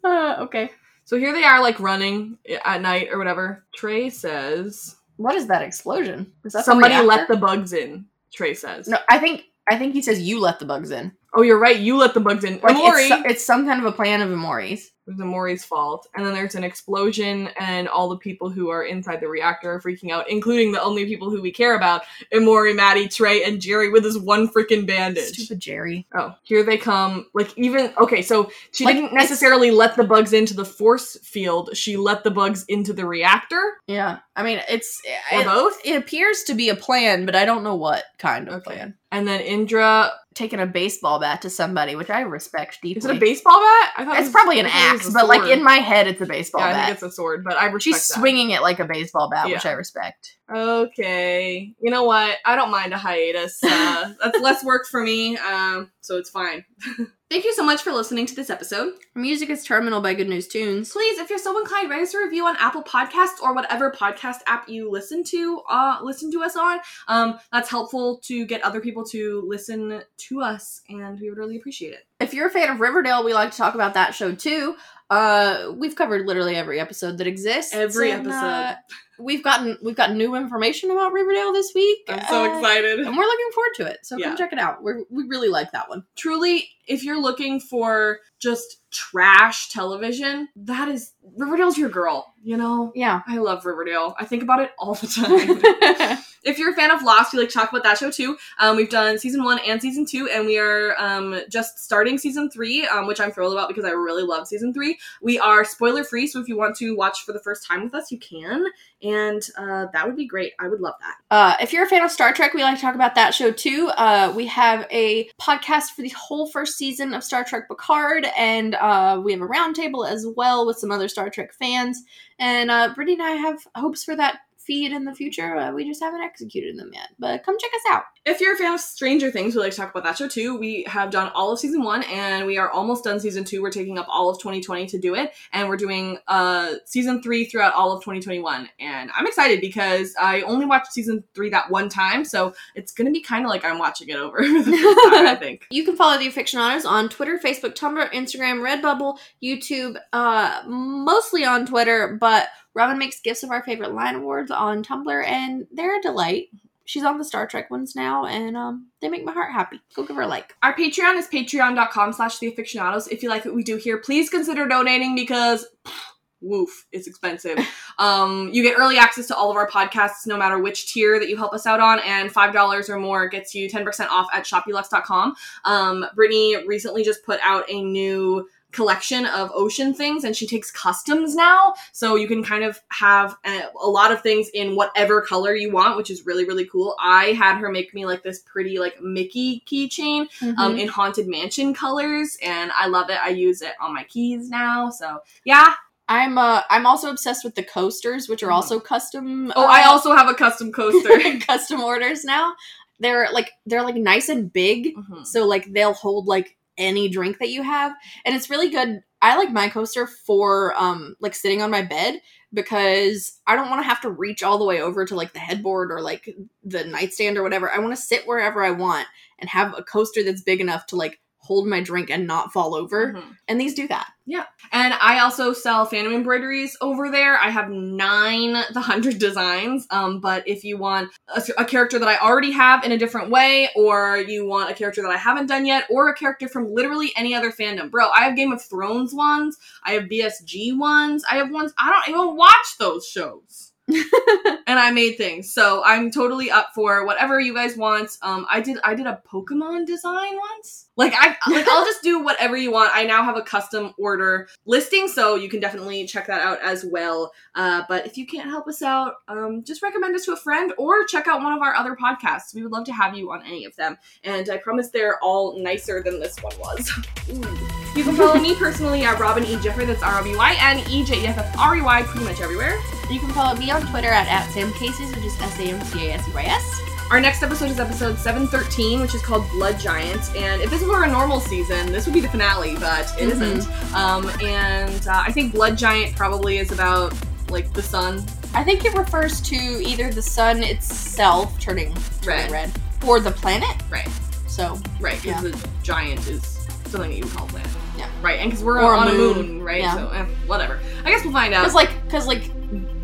Uh, okay. So here they are, like running at night or whatever. Trey says What is that explosion? Is that the somebody let the bugs in. Trey says. No, I think I think he says you let the bugs in. Oh, you're right. You let the bugs in. Like Emori. it's, it's some kind of a plan of Emori's. It was Emori's fault. And then there's an explosion, and all the people who are inside the reactor are freaking out, including the only people who we care about Amori, Madi, Trey, and Jerry with his one freaking bandage. Stupid Jerry. Oh, here they come. Like, even. Okay, so she Like, didn't necessarily let the bugs into the force field, she let the bugs into the reactor. Yeah, I mean it's Or it, both? it appears to be a plan, but I don't know what kind of Okay. plan. And then Indra. Taking a baseball bat to somebody, which I respect deeply. Is it a baseball bat? I thought it It's was- probably an I it axe, but like in my head, it's a baseball Yeah, I bat. think it's a sword, but I respect She's that. swinging it like a baseball bat, which I respect. Okay. You know what? I don't mind a hiatus. Uh, that's less work for me, um, so it's fine. Thank you so much for listening to this episode. Music is Terminal by Good News Tunes. Please, if you're so inclined, write us a review on Apple Podcasts or whatever podcast app you listen to. Uh, listen to us on. Um, that's helpful to get other people to listen to us, and we would really appreciate it. If you're a fan of Riverdale, we like to talk about that show too. Uh, we've covered literally every episode that exists. Every and, episode. We've gotten we've got new information about Riverdale this week. I'm so uh, excited. and we're looking forward to it. So Yeah. come check it out. We we really like that one. truly, if you're looking for just trash television, that is Riverdale's your girl. You know, Yeah. I love Riverdale. I think about it all the time. if you're a fan of Lost, we like to talk about that show too. Um, we've done season one and season two, and we are um, just starting season three, um, which I'm thrilled about because I really love season three. We are spoiler free, so if you want to watch for the first time with us, you can, and uh, that would be great. I would love that. Uh, if you're a fan of Star Trek, we like to talk about that show too. Uh, we have a podcast for the whole first season of Star Trek Picard, and uh, we have a roundtable as well with some other Star Trek fans. And uh, Brittany and I have hopes for that feed in the future. Uh, we just haven't executed them yet, but come check us out. If you're a fan of Stranger Things, we like to talk about that show too. We have done all of season one, and we are almost done season two. We're taking up all of 2020 to do it, and we're doing uh season three throughout all of 2021. And I'm excited because I only watched season three that one time, so it's gonna be kind of like I'm watching it over for the first time. I think. You can follow the Afictionados on Twitter, Facebook, Tumblr, Instagram, Redbubble, YouTube, uh, mostly on Twitter, but Robyn makes gifts of our favorite line awards on Tumblr, and they're a delight. She's on the Star Trek ones now, and um, they make my heart happy. Go give her a like. Our Patreon is patreon.com slash the afictionados. If you like what we do here, please consider donating because pff, woof, it's expensive. um, you get early access to all of our podcasts no matter which tier that you help us out on, and $5 or more gets you 10% off at shopbeeluxe.com. Um, Brittany recently just put out a new collection of ocean things and she takes customs now so you can kind of have a, a lot of things in whatever color you want which is really really cool i had her make me like this pretty like mickey keychain um, in haunted mansion colors and i love it i use it on my keys now so yeah I'm uh I'm also obsessed with the coasters, which are Mhm. also custom. oh i uh, also have a custom coaster custom orders now. They're like they're like nice and big, Mhm. so like they'll hold like any drink that you have, and it's really good. I like my coaster for um like sitting on my bed because I don't want to have to reach all the way over to like the headboard or like the nightstand or whatever. I want to sit wherever I want and have a coaster that's big enough to like hold my drink and not fall over. Mhm. And these do that. Yeah. And I also sell Phantom embroideries over there. I have nine, the hundred designs. Um, but if you want a, a character that I already have in a different way, or you want a character that I haven't done yet, or a character from literally any other fandom, bro, I have Game of Thrones ones. I have BSG ones. I have ones I don't even watch those shows. and I made things, so I'm totally up for whatever you guys want. Um, I did I did a Pokemon design once. Like I like I'll just do whatever you want. I now have a custom order listing, so you can definitely check that out as well. Uh, but if you can't help us out, um, just recommend us to a friend or check out one of our other podcasts. We would love to have you on any of them, and I promise they're all nicer than this one was. You can follow me personally at Robyn E. Jeffrey, that's R O B Y, and E J E F F R E Y pretty much everywhere. You can follow me on Twitter at, at Sam Casey's, which is S A M C A S E Y S. Our next episode is episode 713, which is called Blood Giant. And if this were a normal season, this would be the finale, but it Mhm. not Um, and uh, I think Blood Giant probably is about like the sun. I think it refers to either the sun itself turning, turning Red. red. or the planet. Right. So, Right, because Yeah. the giant is something that you would call a planet. Yeah. Right, and because we're Or on a moon, moon. right? Yeah. So, eh, whatever. I guess we'll find out. because like, because like,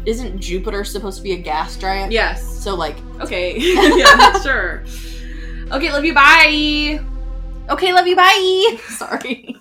isn't Jupiter supposed to be a gas giant? yes. So like, Okay. yeah, sure. Okay, love you. Bye. okay, love you, bye. Sorry.